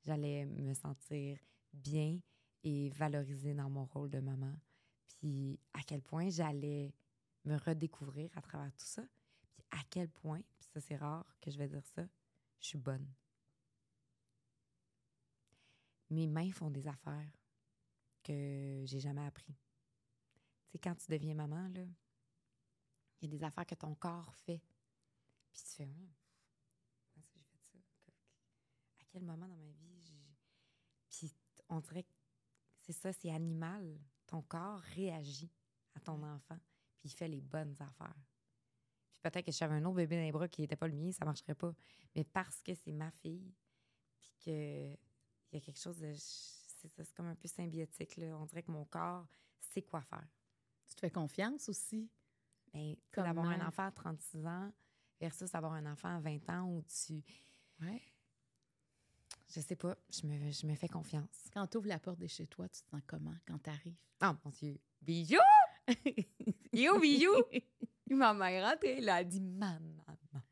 j'allais me sentir bien et valorisée dans mon rôle de maman. Puis à quel point j'allais me redécouvrir à travers tout ça. Puis à quel point, ça c'est rare que je vais dire ça, je suis bonne mes mains font des affaires que j'ai jamais appris. Tu sais, quand tu deviens maman, là, il y a des affaires que ton corps fait. Puis tu fais, comment ça, j'ai fait ça? Que- À quel moment dans ma vie. Puis on dirait que c'est ça, c'est animal. Ton corps réagit à ton enfant, puis il fait les bonnes affaires. Puis peut-être que si j'avais un autre bébé dans les bras qui n'était pas le mien, ça marcherait pas. Mais parce que c'est ma fille, puis que il y a quelque chose de. C'est comme un peu symbiotique. Là. On dirait que mon corps sait quoi faire. Tu te fais confiance aussi? Comme d'avoir un enfant à 36 ans versus avoir un enfant à 20 ans où tu. Ouais. Je sais pas, je me, je me fais confiance. Quand tu ouvres la porte de chez toi, tu te sens comment? Quand tu arrives? Oh mon Dieu. Bijou! Yo, bijou! Ma mère est rentrée, là, elle dit Maman, maman.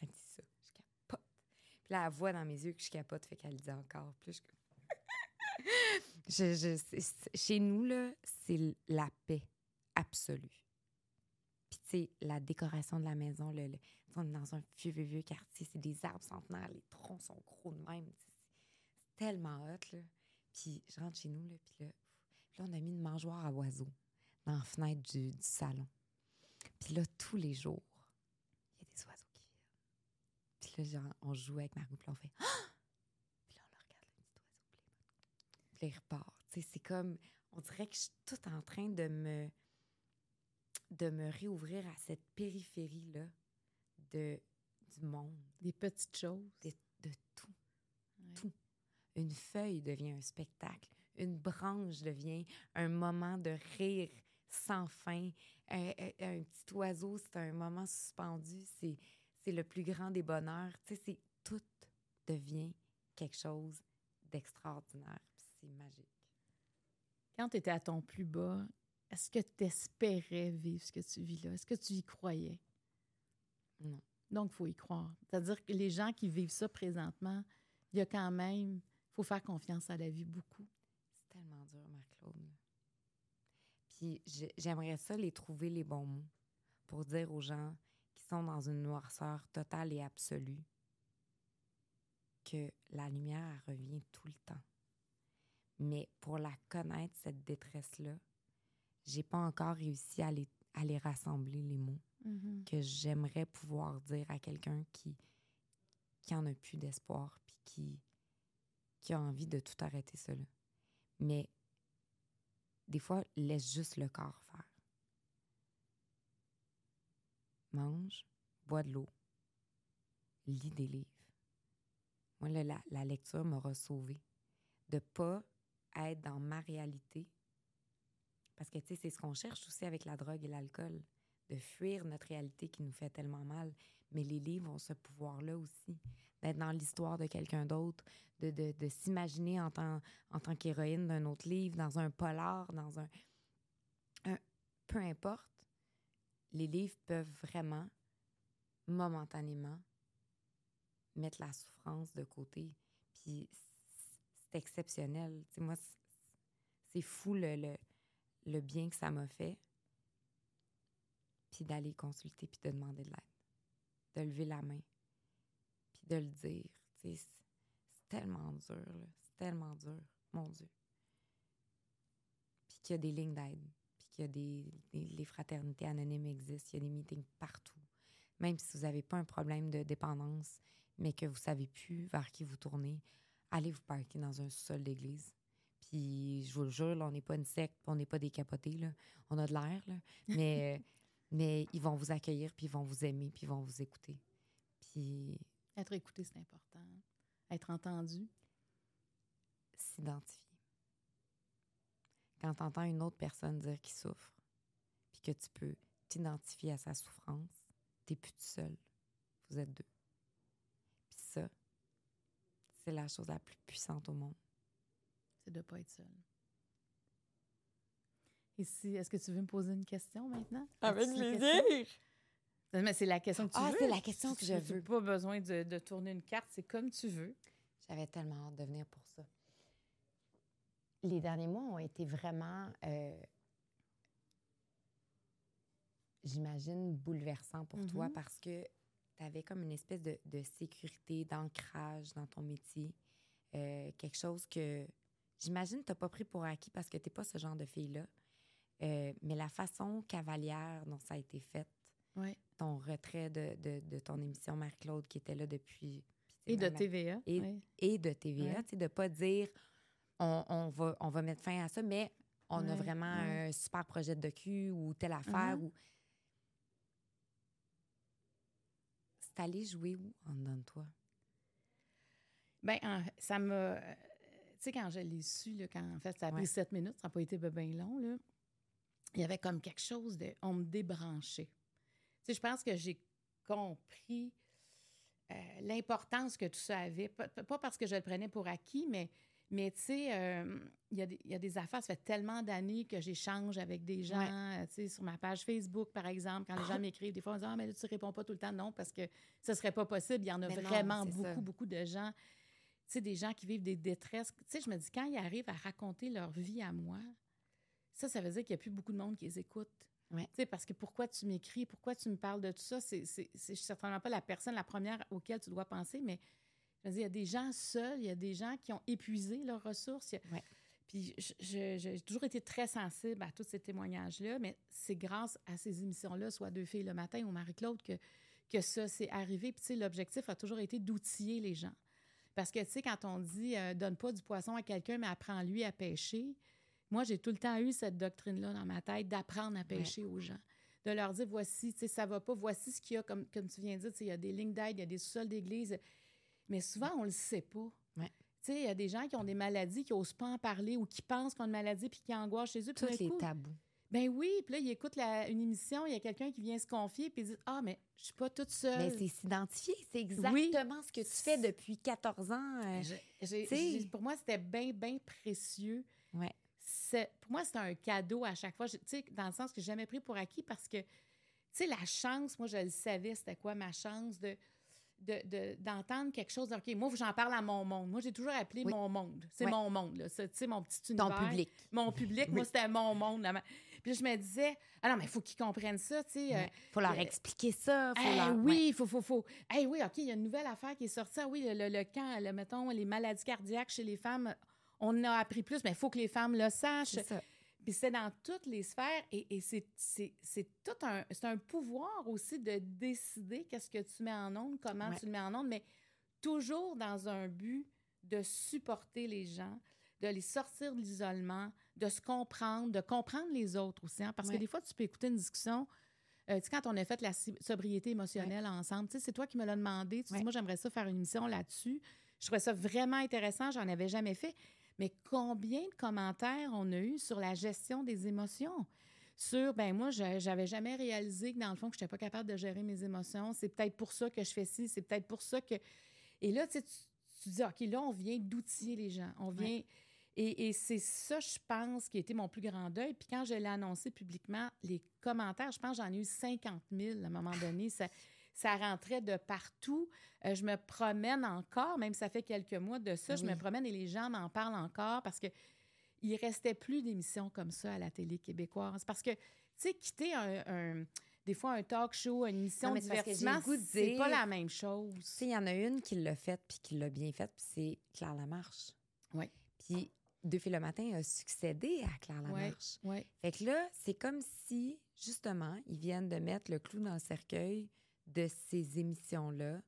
Elle dit ça. Je capote. Puis là, elle voit dans mes yeux que je capote, fait qu'elle le dit encore. Puis je, je, chez nous, là, c'est la paix absolue. Puis, tu sais, la décoration de la maison, sais, on est dans un vieux, vieux, vieux quartier, c'est des arbres centenaires, les troncs sont gros de même. tu sais, C'est c'est tellement hot, là. Puis, je rentre chez nous, là, puis là, puis là, on a mis une mangeoire à oiseaux dans la fenêtre du, du salon. Puis là, tous les jours, il y a des oiseaux qui viennent. Puis là, genre, on joue avec Margot, puis là, on fait Ah! Puis là, on le regarde, le petit oiseau. Puis là, il repart. Tu sais, c'est comme, on dirait que je suis tout en train de me, de me réouvrir à cette périphérie-là de, du monde, Des petites choses. de, de tout. Ouais. tout. Une feuille devient un spectacle. Une branche devient un moment de rire sans fin. Un, un- un petit oiseau, c'est un moment suspendu. C'est, c'est le plus grand des bonheurs. Tu sais, c'est, tout devient quelque chose d'extraordinaire. C'est magique. Quand tu étais à ton plus bas, est-ce que tu espérais vivre ce que tu vis là? Est-ce que tu y croyais? Non. Donc, il faut y croire. C'est-à-dire que les gens qui vivent ça présentement, il y a quand même, faut faire confiance à la vie beaucoup. C'est tellement dur, Marc-Claude. Puis j'ai- j'aimerais ça les trouver les bons mots pour dire aux gens qui sont dans une noirceur totale et absolue que la lumière elle revient tout le temps. Mais pour la connaître, cette détresse-là, j'ai pas encore réussi à les, à les rassembler, les mots que j'aimerais pouvoir dire à quelqu'un qui, qui en a plus d'espoir puis qui, qui a envie de tout arrêter cela. Mais des fois, laisse juste le corps faire. Mange, bois de l'eau, lis des livres. Moi, la lecture m'aura sauvée. De pas être dans ma réalité. Parce que, tu sais, c'est ce qu'on cherche aussi avec la drogue et l'alcool de fuir notre réalité qui nous fait tellement mal. Mais les livres ont ce pouvoir-là aussi, d'être dans l'histoire de quelqu'un d'autre, de, de, de s'imaginer en tant, en tant qu'héroïne d'un autre livre, dans un polar, dans un. Peu importe, les livres peuvent vraiment, momentanément, mettre la souffrance de côté. Puis c'est exceptionnel. Tu sais, moi, c'est- c'est fou le, le, le bien que ça m'a fait. Puis d'aller consulter, puis de demander de l'aide. De lever la main, puis de le dire. C'est tellement dur, là. C'est tellement dur. Mon Dieu. Puis qu'il y a des lignes d'aide. Puis qu'il y a des, des- Les fraternités anonymes existent. Il y a des meetings partout. Même si vous n'avez pas un problème de dépendance, mais que vous savez plus vers qui vous tournez, allez vous parquer dans un sol d'église. Puis je vous le jure, là, on n'est pas une secte, on n'est pas des capotés, là. On a de l'air, là. Mais, mais ils vont vous accueillir, puis ils vont vous aimer, puis ils vont vous écouter. Puis Être écouté, c'est important. Être entendu. s'identifier. Quand tu entends une autre personne dire qu'il souffre, puis que tu peux t'identifier à sa souffrance, t'es plus tout seul. Vous êtes deux. Puis ça, c'est la chose la plus puissante au monde. C'est de ne pas être seul. Et si, est-ce que tu veux me poser une question maintenant? Avec As-tu une plaisir! Mais c'est la question que tu Ah, veux. c'est la question que je veux. pas besoin de, de tourner une carte, c'est comme tu veux. J'avais tellement hâte de venir pour ça. Les derniers mois ont été vraiment, euh, j'imagine, bouleversants pour toi Mhm. parce que tu avais comme une espèce de, de sécurité, d'ancrage dans ton métier. Euh, quelque chose que j'imagine tu n'as pas pris pour acquis parce que tu n'es pas ce genre de fille-là. Euh, mais la façon cavalière dont ça a été fait, Ton retrait de, de- de ton émission Marie-Claude qui était là depuis... puis Et de TVA. et, et de TVA, tu sais, de pas dire on, on va, on va mettre fin à ça, mais on a vraiment un super projet de docu ou telle affaire. Mhm. ou... C'est allé jouer où en dedans de toi? Ben, en- ça m'a. euh, Tu sais, quand je l'ai su, là, quand en fait, ça a pris sept minutes, ça n'a pas été bien long, là, il y avait comme quelque chose de. On me débranchait. Sais, je pense que j'ai compris euh, l'importance que tout ça avait. Pas, pas parce que je le prenais pour acquis, mais, mais tu sais, euh, il y, a des- il y a des affaires, ça fait tellement d'années que j'échange avec des gens, Ouais. euh, tu sais, sur ma page Facebook, par exemple, quand les gens m'écrivent, des fois, on dit Ah, mais là, tu réponds pas tout le temps. Non, parce que ce serait pas possible. Il y en a Mais vraiment beaucoup, ça. beaucoup de gens. Tu sais, des gens qui vivent des détresses. Tu sais, je me dis, quand ils arrivent à raconter leur vie à moi, ça, ça veut dire qu'il n'y a plus beaucoup de monde qui les écoute. Ouais. Parce que pourquoi tu m'écris, pourquoi tu me parles de tout ça, c'est c'est- c'est certainement pas la personne, la première auquel tu dois penser, mais je veux dire, il y a des gens seuls, il y a des gens qui ont épuisé leurs ressources. a- Ouais. Puis je- je- j'ai toujours été très sensible à tous ces témoignages-là, mais c'est grâce à ces émissions-là, soit Deux filles le matin ou Marie-Claude, que, que ça s'est arrivé. Puis tu sais, l'objectif a toujours été d'outiller les gens. Parce que, tu sais, quand on dit euh, donne pas du poisson à quelqu'un, mais apprends-lui à pêcher, moi, j'ai tout le temps eu cette doctrine-là dans ma tête d'apprendre à pêcher aux gens. De leur dire voici, tu sais, ça va pas, voici ce qu'il y a, comme, comme tu viens de dire, tu sais, il y a des lignes d'aide, il y a des sous-sols d'église. Mais souvent, on le sait pas. Ouais. Tu sais, il y a des gens qui ont des maladies, qui n'osent pas en parler ou qui pensent qu'ils ont une maladie puis qui angoissent chez eux. Tous les coup, tabous. ben oui, puis là, ils écoutent la- une émission, il y a quelqu'un qui vient se confier puis ils disent Ah, mais je suis pas toute seule. Mais c'est s'identifier. C'est exactement ce que tu fais depuis 14 ans. euh, j'ai- pour moi, c'était bien, bien précieux. Ouais. C'est- Pour moi, c'était un cadeau à chaque fois. Je- Tu sais, dans le sens que j'ai jamais pris pour acquis parce que, tu sais, la chance, moi, je le savais, c'était quoi ma chance de de- de- d'entendre quelque chose. de, OK, moi, j'en parle à mon monde. Moi, j'ai toujours appelé Oui. mon monde. C'est Ouais. mon monde, là. Tu sais, mon petit ton univers. public. Mon public, moi, c'était mon monde. là. Puis là, je me disais, ah non, mais il faut qu'ils comprennent ça, tu sais. euh, faut leur euh, expliquer ça. Faut Hey, leur... oui, il faut, faut, faut. Hey, oui, OK, il y a une nouvelle affaire qui est sortie. Ah oui, le, le, le camp, le, mettons, les maladies cardiaques chez les femmes, on a appris plus, mais il faut que les femmes le sachent. Puis c'est dans toutes les sphères et, et c'est, tout un, c'est un pouvoir aussi de décider qu'est-ce que tu mets en onde, comment Ouais. tu le mets en onde, mais toujours dans un but de supporter les gens, de les sortir de l'isolement, de se comprendre, de comprendre les autres aussi. hein, parce que des fois, tu peux écouter une discussion. euh, tu sais, quand on a fait la sobriété émotionnelle ensemble, tu sais, c'est toi qui me l'as demandé. Tu dis, moi, j'aimerais ça faire une émission là-dessus. Je trouvais ça vraiment intéressant. J'en avais jamais fait. Mais combien de commentaires on a eu sur la gestion des émotions? Sur, ben moi, je- j'avais jamais réalisé que dans le fond, que je n'étais pas capable de gérer mes émotions. C'est peut-être pour ça que je fais ci, c'est peut-être pour ça que. Et là, tu sais, tu, tu dis, OK, là, on vient d'outiller les gens. On vient. Et, et c'est ça, je pense, qui a été mon plus grand deuil. Puis quand je l'ai annoncé publiquement, les commentaires, je pense, j'en ai eu 50 000 à un moment donné. Ça, ça rentrait de partout. Euh, je me promène encore, même ça fait quelques mois de ça, je me promène et les gens m'en parlent encore parce que il restait plus d'émissions comme ça à la télé québécoise. Parce que, tu sais, quitter un, des fois un talk show, une émission de divertissement, c'est pas la même chose. Tu sais, il y en a une qui l'a faite puis qui l'a bien faite, puis c'est Claire Lamarche. Oui. Puis Deux filles le matin a succédé à Claire Lamarche. Oui, ouais. Fait que là, c'est comme si, justement, ils viennent de mettre le clou dans le cercueil de ces émissions-là,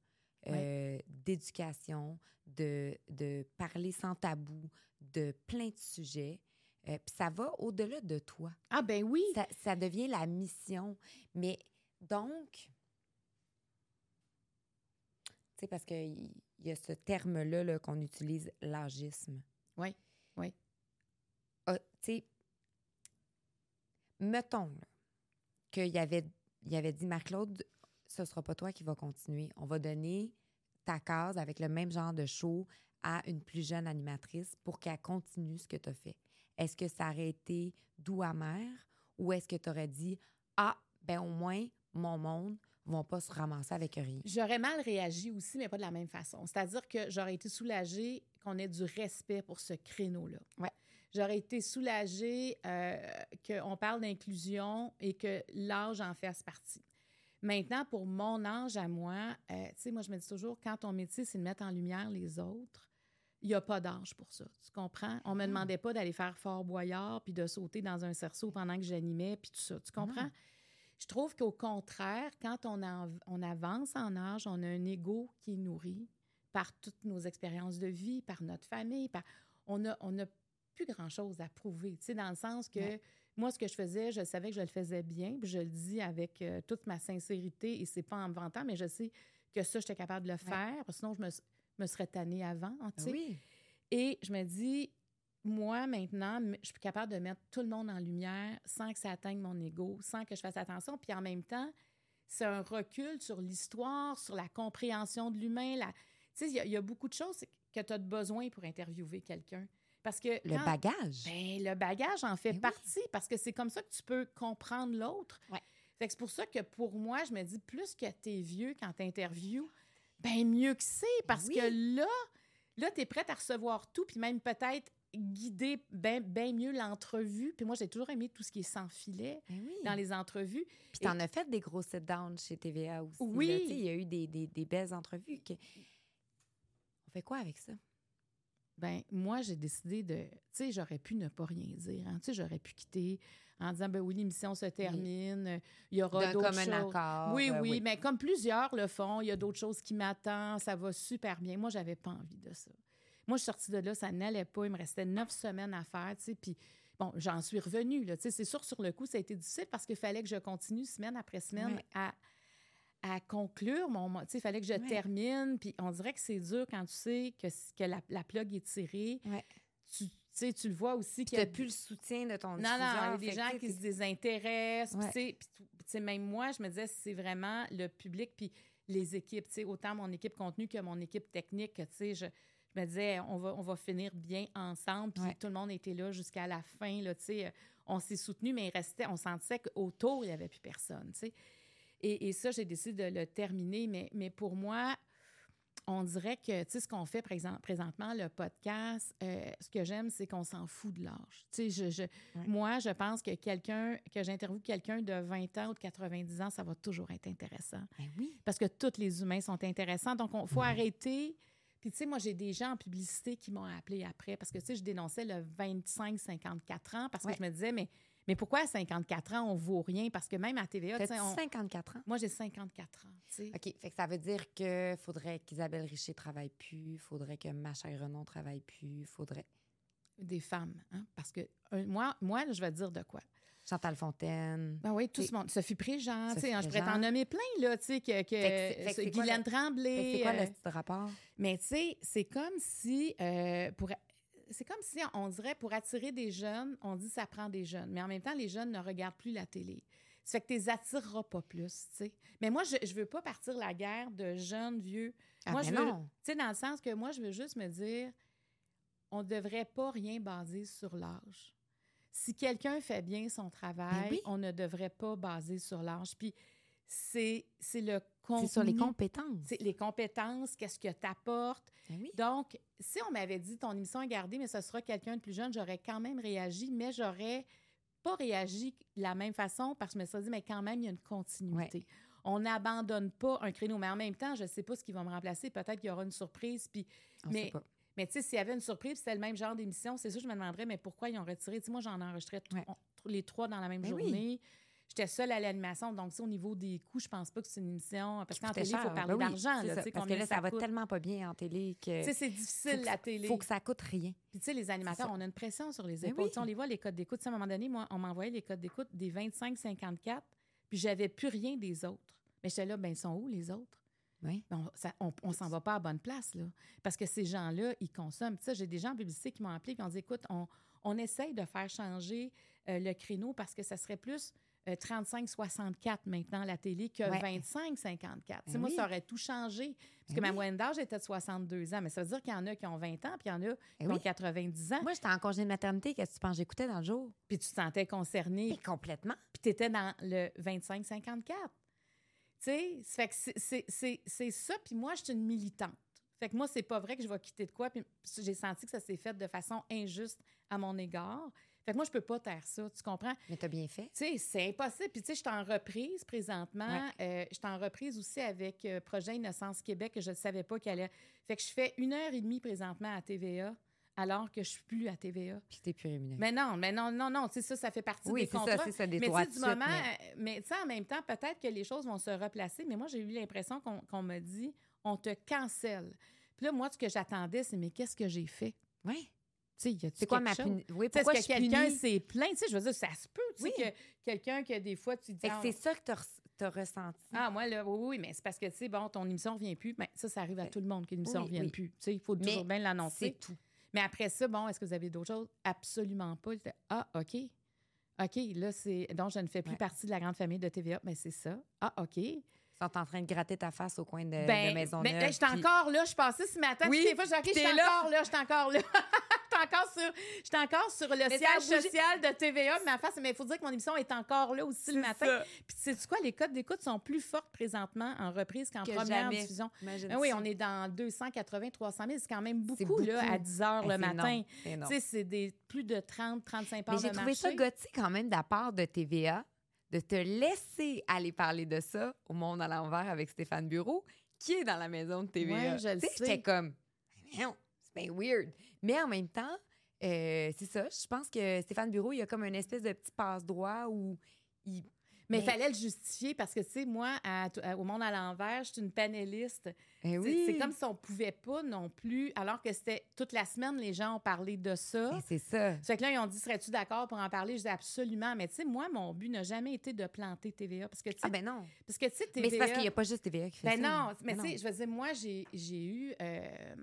euh, d'éducation, de, de parler sans tabou, de plein de sujets. Euh, puis ça va au-delà de toi. Ah ben oui. Ça, ça devient la mission. Mais donc, tu sais, parce qu'il y a ce terme-là -là, qu'on utilise, l'agisme. Oui, oui. Ah, tu sais, mettons qu'il y avait, il avait dit, Marc-Claude, ce sera pas toi qui va continuer. On va donner ta case avec le même genre de show à une plus jeune animatrice pour qu'elle continue ce que tu as fait. Est-ce que ça aurait été doux amer ou est-ce que tu aurais dit Ah, ben au moins, mon monde vont pas se ramasser avec rien? J'aurais mal réagi aussi, mais pas de la même façon. C'est-à-dire que j'aurais été soulagée qu'on ait du respect pour ce créneau-là. Ouais. J'aurais été soulagée euh, qu'on parle d'inclusion et que l'âge en fasse partie. Maintenant, pour mon âge à moi, euh, tu sais, moi, je me dis toujours, quand ton métier, c'est de mettre en lumière les autres, il n'y a pas d'âge pour ça. Tu comprends? On ne me ah. demandait pas d'aller faire Fort Boyard puis de sauter dans un cerceau pendant que j'animais puis tout ça. Tu comprends? Je trouve qu'au contraire, quand on, on avance en âge, on a un ego qui est nourri par toutes nos expériences de vie, par notre famille. Par... On n'a on a plus grand-chose à prouver, tu sais, dans le sens que moi, ce que je faisais, je savais que je le faisais bien, puis je le dis avec euh, toute ma sincérité, et c'est pas en me vantant, mais je sais que ça, j'étais capable de le faire, sinon je me, me serais tannée avant, tu sais. Oui. Et je me dis, moi, maintenant, je suis capable de mettre tout le monde en lumière sans que ça atteigne mon ego, sans que je fasse attention. Puis en même temps, c'est un recul sur l'histoire, sur la compréhension de l'humain. La... Tu sais, il y, a beaucoup de choses que tu as besoin pour interviewer quelqu'un. Parce que le bagage. Ben, le bagage en fait ben partie parce que c'est comme ça que tu peux comprendre l'autre. Ouais. c'est pour ça que pour moi, je me dis plus que tu es vieux quand tu interviews, ben mieux que c'est parce que là, là tu es prête à recevoir tout puis même peut-être guider bien ben mieux l'entrevue. Puis moi, j'ai toujours aimé tout ce qui est sans filet ben dans les entrevues. Puis tu en as fait des gros sit-downs chez TVA aussi. Oui. Il y a eu des, des, des belles entrevues. Que... On fait quoi avec ça? Ben moi, j'ai décidé de. Tu sais, j'aurais pu ne pas rien dire. Hein. Tu sais, j'aurais pu quitter en disant ben oui, l'émission se termine, il y aura d'autres choses. un accord. Oui, oui, oui, mais comme plusieurs le font, il y a d'autres choses qui m'attendent, ça va super bien. Moi, j'avais pas envie de ça. Moi, je suis sortie de là, ça n'allait pas. Il me restait neuf semaines à faire, tu sais, puis bon, j'en suis revenue, là. Tu sais, c'est sûr, sur le coup, ça a été difficile parce qu'il fallait que je continue semaine après semaine à à conclure mon il fallait que je termine puis on dirait que c'est dur quand tu sais que, que la, la plug est tirée. Tu sais tu le vois aussi qu'il n'y a plus le soutien de ton non non il y a des gens qui se désintéressent puis tu sais même moi je me disais c'est vraiment le public puis les équipes tu sais autant mon équipe contenu que mon équipe technique tu sais je, je me disais on va on va finir bien ensemble puis tout le monde était là jusqu'à la fin là tu sais on s'est soutenu mais il restait on sentait qu'autour il n'y avait plus personne tu et, ça, j'ai décidé de le terminer. Mais, mais pour moi, on dirait que, tu sais, ce qu'on fait présentement, le podcast, euh, ce que j'aime, c'est qu'on s'en fout de l'âge. Tu sais, je, moi, je pense que quelqu'un, que j'interviewe quelqu'un de 20 ans ou de 90 ans, ça va toujours être intéressant. Ben oui. Parce que tous les humains sont intéressants. Donc, il faut arrêter. Puis, tu sais, moi, j'ai des gens en publicité qui m'ont appelé après parce que, tu sais, je dénonçais le 25-54 ans parce que je me disais, mais mais pourquoi à 54 ans, on vaut rien? Parce que même à TVA, tu sais. On... 54 ans? Moi, j'ai 54 ans. OK. Fait que ça veut dire qu'il faudrait qu'Isabelle Richer travaille plus, faudrait que Macha Renon travaille plus, faudrait. Des femmes, hein? Parce que moi, moi, je vais te dire de quoi? Chantal Fontaine. Ben oui, tout ce monde. Sophie Préjean, tu sais, hein, je pourrais t'en nommer plein, là, tu sais, que, que, Guylaine Tremblay. C'est quoi le euh, rapport? Mais tu sais, c'est comme si, euh, pour c'est comme si on dirait pour attirer des jeunes, on dit ça prend des jeunes, mais en même temps, les jeunes ne regardent plus la télé. Ça fait que tu les attireras pas plus, tu sais. Mais moi, je, je veux pas partir la guerre de jeunes, vieux. Ah moi, je veux, non. Tu sais, dans le sens que moi, je veux juste me dire, on ne devrait pas rien baser sur l'âge. Si quelqu'un fait bien son travail, oui. on ne devrait pas baser sur l'âge. Puis, c'est le contenu. C'est sur les compétences. C'est les compétences, qu'est-ce que tu apportes. Ben oui. Donc, si on m'avait dit ton émission est gardée, mais ce sera quelqu'un de plus jeune, j'aurais quand même réagi, mais j'aurais pas réagi de la même façon parce que je me serais dit, mais quand même, il y a une continuité. On n'abandonne pas un créneau, mais en même temps, je ne sais pas ce qui va me remplacer. Peut-être qu'il y aura une surprise. Puis, On mais sait pas. mais tu sais, s'il y avait une surprise, c'était le même genre d'émission, c'est sûr, je me demanderais, mais pourquoi ils ont retiré? Tu sais, moi, j'en enregistrais t- Ouais. on- les trois dans la même Ben oui. J'étais seule à l'animation, donc au niveau des coûts, je pense pas que c'est une émission. Parce qu'en télé, il faut parler Ben oui, d'argent. là, ça. Parce que là, ça, va tellement pas bien en télé que. Tu sais, c'est difficile, la ça- télé. Faut que ça coûte rien. Puis tu sais, les animateurs, on a une pression sur les Ben épaules. oui. On les voit, les codes d'écoute. À un moment donné, moi, on m'envoyait les codes d'écoute des 25-54, puis j'avais plus rien des autres. Mais j'étais là, ben ils sont où les autres? Oui. Ben, on on, on s'en va pas à bonne place, là. Parce que ces gens-là, ils consomment. Tu sais, j'ai des gens en publicité qui m'ont appelé et qui ont dit, écoute, on, on essaye de faire changer euh, le créneau parce que ça serait plus euh, 35-64 maintenant la télé que Ouais. 25-54. Tu sais, Ben moi, oui. ça aurait tout changé. Parce Ben que ma oui. moyenne d'âge était de 62 ans. Mais ça veut dire qu'il y en a qui ont 20 ans, puis il y en a qui Ben ont oui. 90 ans. Moi, j'étais en congé de maternité. Qu'est-ce que tu penses? J'écoutais dans le jour? Puis tu te sentais concerné. Mais complètement. puis tu étais dans le 25-54. Tu sais, fait que c'est ça. Puis moi, je suis une militante. Fait que moi, c'est pas vrai que je vais quitter de quoi. Puis j'ai senti que ça s'est fait de façon injuste à mon égard. Fait que moi, je peux pas taire ça, tu comprends? Mais t'as bien fait. Tu sais, c'est impossible. Puis tu sais, je suis en reprise présentement. Euh, je suis en reprise aussi avec euh, Projet Innocence Québec, que je ne savais pas qu'elle allait... Fait que je fais une heure et demie présentement à TVA, alors que je suis plus à TVA. Puis t'es plus rémunéré. Mais non, mais non, non, non, tu sais, ça, ça fait partie oui, des contrats. ça, c'est ça, des Mais droits de du suite, moment, mais- euh, mais tu sais, en même temps, peut-être que les choses vont se replacer, mais moi, j'ai eu l'impression qu'on qu'on me dit, on te cancelle. Puis là, moi, ce que j'attendais, c'est, mais qu'est-ce que j'ai fait? Oui. Tu C'est quoi ma puni... Oui, Tu pourquoi je que suis quelqu'un s'est plaint? Tu sais, je veux dire, ça se peut, tu sais, Oui. que quelqu'un que des fois, tu dis... Que ah, c'est ça que res- t'as ressenti. ah, moi, là, oui, oui, mais c'est parce que, tu sais, bon, ton émission ne revient plus. Mais ça, ça arrive à tout le monde qu'une émission ne oui, plus. Tu sais, il faut Mais toujours bien c'est l'annoncer. tout. Mais après ça, bon, est-ce que vous avez d'autres choses? Absolument pas. Ah, OK. OK, là, c'est. Donc, je ne fais plus Ouais. partie de la grande famille de TVA. Mais c'est ça. Ah, OK. Sont en train de gratter ta face au coin de, ben, de Maison ben, ben, j'étais puis- encore là. Je passais ce matin. Oui, les fois, je là. encore là. J'étais encore là. J'étais encore sur, j'étais encore sur le siège social de TVA. Ma face, mais il faut dire que mon émission est encore là aussi le C'est matin. ça. Puis, sais-tu quoi? Les codes d'écoute sont plus fortes présentement en reprise qu'en Que première jamais. diffusion. Ben oui, on est dans 280, 300 000. C'est quand même beaucoup, C'est là, à 10 heures Eh, le c'est matin. c'est Tu sais, c'est des plus de 30, 35 parts Mais j'ai trouvé ça gothique quand même de la part de TVA de te laisser aller parler de ça au Monde à l'envers avec Stéphane Bureau, qui est dans la maison de TVA. Ouais, je le sais. J'étais comme, bien weird. Mais en même temps, euh, c'est ça. Je pense que Stéphane Bureau, il a comme une espèce de petit passe-droit où il. Mais il Mais- fallait le justifier parce que, tu sais, moi, à- à- au Monde à l'envers, je suis une panéliste. Eh oui. C'est comme si on pouvait pas non plus, alors que c'était toute la semaine, les gens ont parlé de ça. Eh, C'est ça. Fait que là, ils ont dit, serais-tu d'accord pour en parler? Je dis absolument. Mais tu sais, moi, mon but n'a jamais été de planter TVA. Parce que, Ah ben non. parce que, tu sais, TVA... Mais c'est parce qu'il n'y a pas juste TVA qui fait Ben ça. non, mais Ben tu sais, je veux dire, moi, j'ai eu, euh,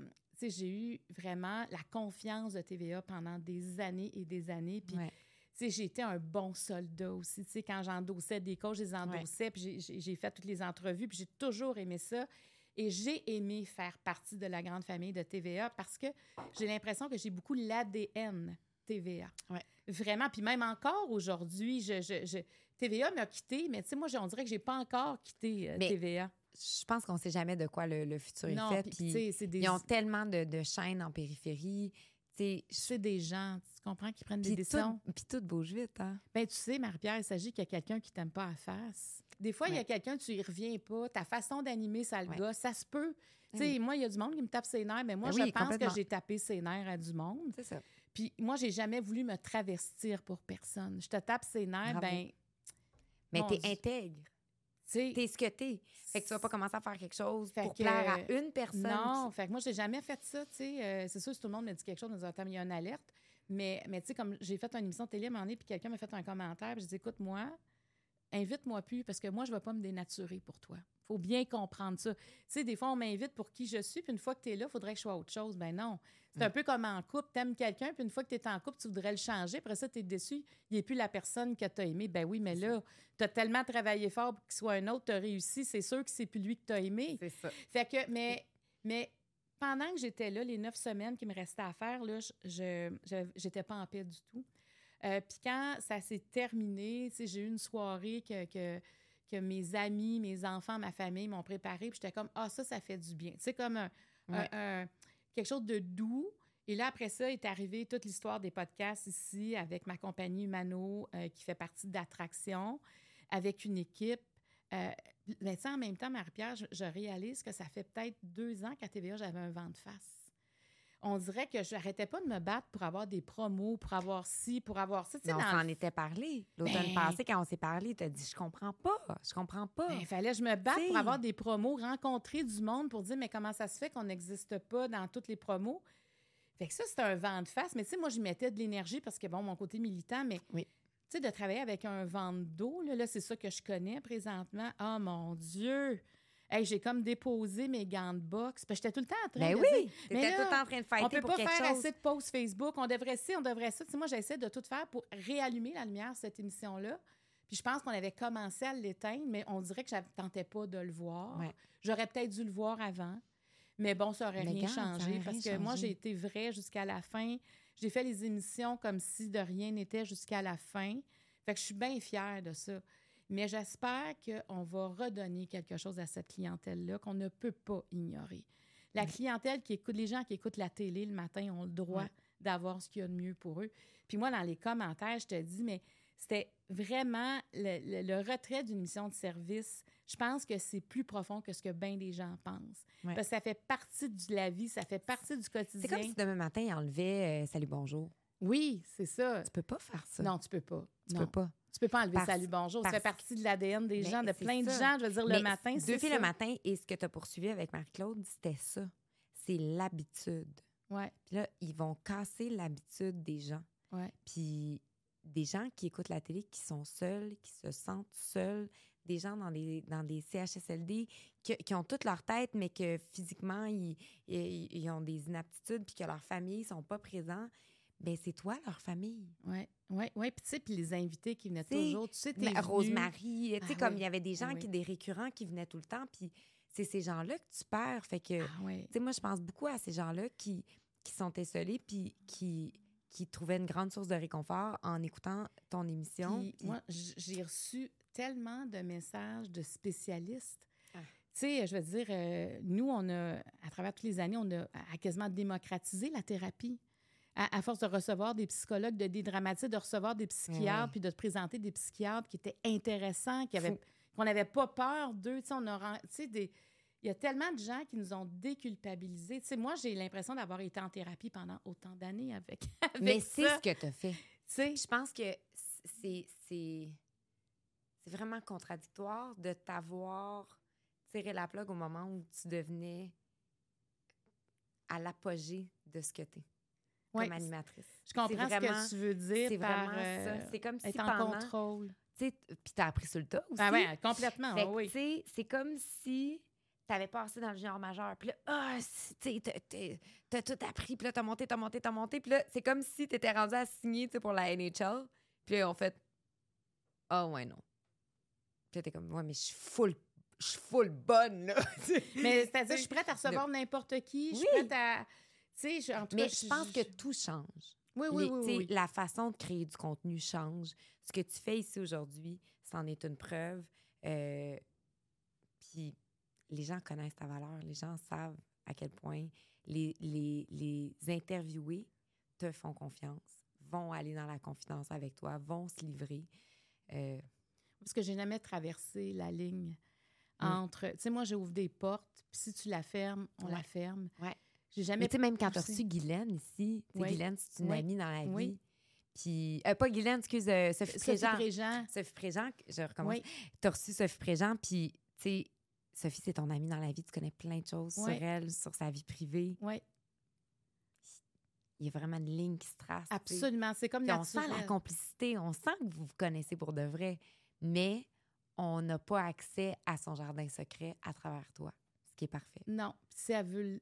sais, j'ai eu vraiment la confiance de TVA pendant des années et des années. Puis, Ouais. tu sais, j'ai été un bon soldat aussi. Tu sais, quand j'endossais des coachs, je les endossais, puis j'ai- fait toutes les entrevues, puis j'ai toujours aimé ça. Et j'ai aimé faire partie de la grande famille de TVA parce que j'ai l'impression que j'ai beaucoup l'ADN TVA. Ouais. Vraiment. Puis même encore aujourd'hui, je, je- je- TVA m'a quitté, mais tu sais, moi, on dirait que j'ai pas encore quitté euh, Mais TVA. Je pense qu'on ne sait jamais de quoi le, le futur est fait. puis, des, Ils ont tellement de, de chaînes en périphérie. C'est des gens, tu comprends, qui prennent des décisions. puis tout bouge vite, hein? Ben, tu sais, Marie-Pierre, il s'agit qu'il y a quelqu'un qui t'aime pas à face. Des fois, il y a quelqu'un, tu y reviens pas, ta façon d'animer, ça le Ouais. gosse, ça se peut. Tu sais, moi, il y a du monde qui me tape ses nerfs, mais moi, Ben je oui, pense que j'ai tapé ses nerfs à du monde. C'est ça. Puis moi, j'ai jamais voulu me travestir pour personne. Je te tape ses nerfs, Bravo. ben, Mais t'es intègre. T'es ce que t'es. Fait que tu vas pas commencer à faire quelque chose Fait pour que- plaire à une personne. Non, qui- fait que moi, j'ai jamais fait ça, tu sais. Euh, c'est sûr, si tout le monde me dit quelque chose, je me attends, mais il y a une alerte. Mais, mais tu sais, comme j'ai fait une émission de télé à un moment donné, puis quelqu'un m'a fait un commentaire, puis je dis, écoute, moi, invite-moi plus, parce que moi, je ne vais pas me dénaturer pour toi. faut bien comprendre ça. Tu sais, des fois, on m'invite pour qui je suis, puis une fois que tu es là, il faudrait que je sois autre chose. Ben non. C'est un Mm. peu comme en couple. Tu aimes quelqu'un, puis une fois que tu es en couple, tu voudrais le changer. Après ça, tu es déçu. Il n'est plus la personne que tu as aimée. Ben oui, mais là, tu as tellement travaillé fort pour qu'il soit un autre, tu as réussi. C'est sûr que c'est plus lui que tu as aimé. C'est ça. Fait que, mais, mais pendant que j'étais là, les neuf semaines qui me restaient à faire, là, je j'étais pas en paix du tout. Euh, Puis quand ça s'est terminé, j'ai eu une soirée que, que, que mes amis, mes enfants, ma famille m'ont préparé. Puis j'étais comme, ah, ça, ça fait du bien. Tu sais, comme un, Ouais. un- un- quelque chose de doux. Et là, après ça, est arrivée toute l'histoire des podcasts ici avec ma compagnie Humano, euh, qui fait partie d'Attraction, avec une équipe. Euh, mais en même temps, Marie-Pierre, je, je réalise que ça fait peut-être deux ans qu'à TVA, j'avais un vent de face. On dirait que je n'arrêtais pas de me battre pour avoir des promos, pour avoir ci, pour avoir ça. Tu sais, Mais on s'en était parlé. L'automne Ben- passé, quand on s'est parlé, tu as dit Je comprends pas. Je comprends pas. Ben, Il fallait que je me batte T'sais. pour avoir des promos, rencontrer du monde pour dire mais comment ça se fait qu'on n'existe pas dans toutes les promos? Fait que ça, c'était un vent de face. Mais tu sais, moi, j'y mettais de l'énergie parce que, bon, mon côté militant, mais Oui. tu sais, de travailler avec un vent d'eau, là, là c'est ça que je connais présentement. Oh mon Dieu! Hey, j'ai comme déposé mes gants de boxe. Parce que j'étais tout le temps en train Ben de oui, dire, mais là, tout le temps en train de on peut pour pas quelque faire chose. assez de posts Facebook, on devrait ci, on devrait ça. Tu sais, moi, j'essaie de tout faire pour réallumer la lumière, cette émission-là. Puis je pense qu'on avait commencé à l'éteindre, mais on dirait que je ne tentais pas de le voir. Ouais. J'aurais peut-être dû le voir avant. Mais bon, ça aurait Mais rien changé parce rien que moi, j'ai été vraie jusqu'à la fin. J'ai fait les émissions comme si de rien n'était jusqu'à la fin. Fait que je suis bien fière de ça. Mais j'espère qu'on va redonner quelque chose à cette clientèle-là qu'on ne peut pas ignorer. La clientèle qui écoute, les gens qui écoutent la télé le matin ont le droit Ouais. d'avoir ce qu'il y a de mieux pour eux. Puis moi, dans les commentaires, je te dis, mais c'était vraiment le, le- le retrait d'une mission de service. Je pense que c'est plus profond que ce que bien des gens pensent. Ouais. Parce que ça fait partie de la vie, ça fait partie du C'est quotidien. comme si demain matin, il enlevait euh, Salut, bonjour. Oui, c'est ça. Tu peux pas faire ça. Non, tu peux pas. tu Non. peux pas. Tu peux pas enlever Parce- salut bonjour. Ça fait partie de l'ADN des Mais gens, de plein de gens. Je veux dire, Mais le matin, Deux c'est filles ça. le matin, et ce que tu as poursuivi avec Marie-Claude, c'était ça. C'est l'habitude. Ouais, Puis là, ils vont casser l'habitude des gens. ouais. Puis des gens qui écoutent la télé, qui sont seuls, qui se sentent seuls, des gens dans des, dans des CHSLD qui, qui ont toute leur tête, mais que physiquement, ils, ils, ils ont des inaptitudes, puis que leurs familles sont pas présents. Ben c'est toi, leur famille. Oui, oui, oui. Puis tu sais, puis les invités qui venaient Tu toujours, tu sais, t'es Rosemary, tu sais, Ah comme oui. il y avait des gens, Ah qui, oui. des récurrents qui venaient tout le temps, puis c'est ces gens-là que tu perds. Fait que, tu Ah oui. sais, moi, je pense beaucoup à ces gens-là qui, qui sont esselés, puis qui, qui trouvaient une grande source de réconfort en écoutant ton émission. Puis puis- moi, j'ai reçu tellement de messages de spécialistes. Tu sais, je veux dire, euh, nous, on a, à travers toutes les années, on a, a quasiment démocratisé la thérapie. À, à force de recevoir des psychologues, de dédramatiser, de recevoir des psychiatres, puis de te présenter des psychiatres qui étaient intéressants, qui avaient, Fou. qu'on n'avait pas peur d'eux. Tu sais, on a, ren- tu sais, des, il y a tellement de gens qui nous ont déculpabilisés. Tu sais, moi, j'ai l'impression d'avoir été en thérapie pendant autant d'années avec, avec Mais c'est ce que tu as fait. Tu sais, Je pense que c'est c'est c'est vraiment contradictoire de t'avoir tiré la plug au moment où tu devenais à l'apogée de ce que tu es Ouais, comme animatrice. Je comprends ce que tu veux dire C'est par vraiment euh, ça. C'est comme si être en pendant... contrôle. tu sais, Puis t'as appris sur le tas aussi. Ah ouais, complètement, Fait oui. c'est comme si t'avais passé dans le junior majeur. Puis là, ah, t'as- tout appris. Puis là, t'as monté, t'as monté, t'as monté. Puis là, c'est comme si t'étais rendu à signer, pour la NHL. Puis là, on fait, ah ouais, non. Puis là, t'es comme, ouais, mais je suis full, je suis full bonne, là. Mais c'est-à-dire, je suis prête à recevoir n'importe qui. Je suis Oui. prête à. Tu sais, je- en tout Mais cas, je pense que tout change. Oui, oui, Les- oui. La façon de créer du contenu change. Ce que tu fais ici aujourd'hui, c'en est une preuve. Euh, Puis les gens connaissent ta valeur. Les gens savent à quel point les, les, les interviewés te font confiance, vont aller dans la confidence avec toi, vont se livrer. Euh, Parce que j'ai jamais traversé la ligne Mm. entre. Tu sais, moi, j'ouvre des portes, puis si tu la fermes, on la ferme. Ouais. J'ai mais jamais. tu sais, même quand tu as reçu Guylaine ici, Oui. Guylaine, c'est une Oui. amie dans la vie. Oui. Puis, euh, pas Guylaine, excuse, euh, Sophie Sophie Préjean. Préjean. Sophie Préjean, je recommence. Oui. Tu as reçu Sophie Préjean, puis, tu sais, Sophie, c'est ton amie dans la vie. Tu connais plein de choses sur elle, sur sa vie privée. Oui, Il y a vraiment une ligne qui se trace. absolument. C'est comme on sent la complicité, on sent que vous vous connaissez pour de vrai, mais on n'a pas accès à son jardin secret à travers toi, ce qui est parfait. Non, si elle veut,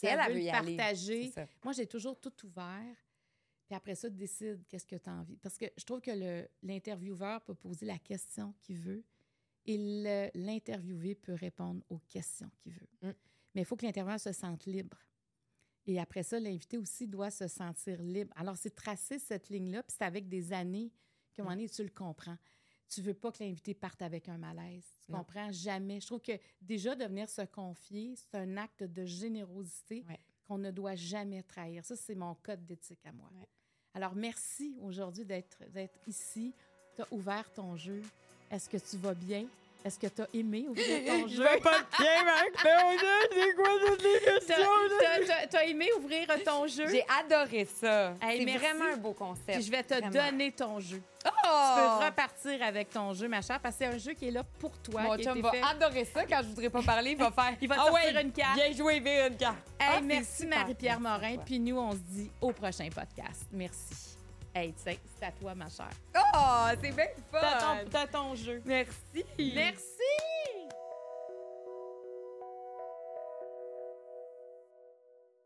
si elle, elle veut y aller, partager. Moi, j'ai toujours tout ouvert. Puis après ça, décide qu'est-ce que tu as envie. Parce que je trouve que l'intervieweur peut poser la question qu'il veut et l'interviewé peut répondre aux questions qu'il veut. Mm. Mais il faut que l'intervieweur se sente libre. Et après ça, l'invité aussi doit se sentir libre. Alors, c'est tracer cette ligne-là, puis c'est avec des années qu'à un moment donné, tu le comprends. Tu veux pas que l'invité parte avec un malaise. Tu Non. comprends? Jamais. Je trouve que déjà de venir se confier, c'est un acte de générosité Ouais. qu'on ne doit jamais trahir. Ça, c'est mon code d'éthique à moi. Ouais. Alors, merci aujourd'hui d'être d'être ici. Tu as ouvert ton jeu. Est-ce que tu vas bien? Est-ce que tu as aimé ouvrir ton jeu? pas bien, Marc. C'est quoi toutes les T'as- t'as- t'as- T'as aimé ouvrir ton jeu? J'ai adoré ça. Hey, c'est merci. vraiment un beau concept. Puis je vais te Vraiment. donner ton jeu. Oh! Tu peux repartir avec ton jeu, ma chère, parce que c'est un jeu qui est là pour toi. Mon qui chum va fait. adorer ça quand je voudrais pas parler. Il va faire. Il va te ah sortir ouais, une carte. Bien joué, viens une carte. Hey, Ah, merci. Marie-Pierre Morin. Puis nous, on se dit au prochain podcast. Merci. Hey, tiens, c'est à toi, ma chère. Oh, c'est bien T'as fun. ton, t'as ton jeu. Merci. Merci.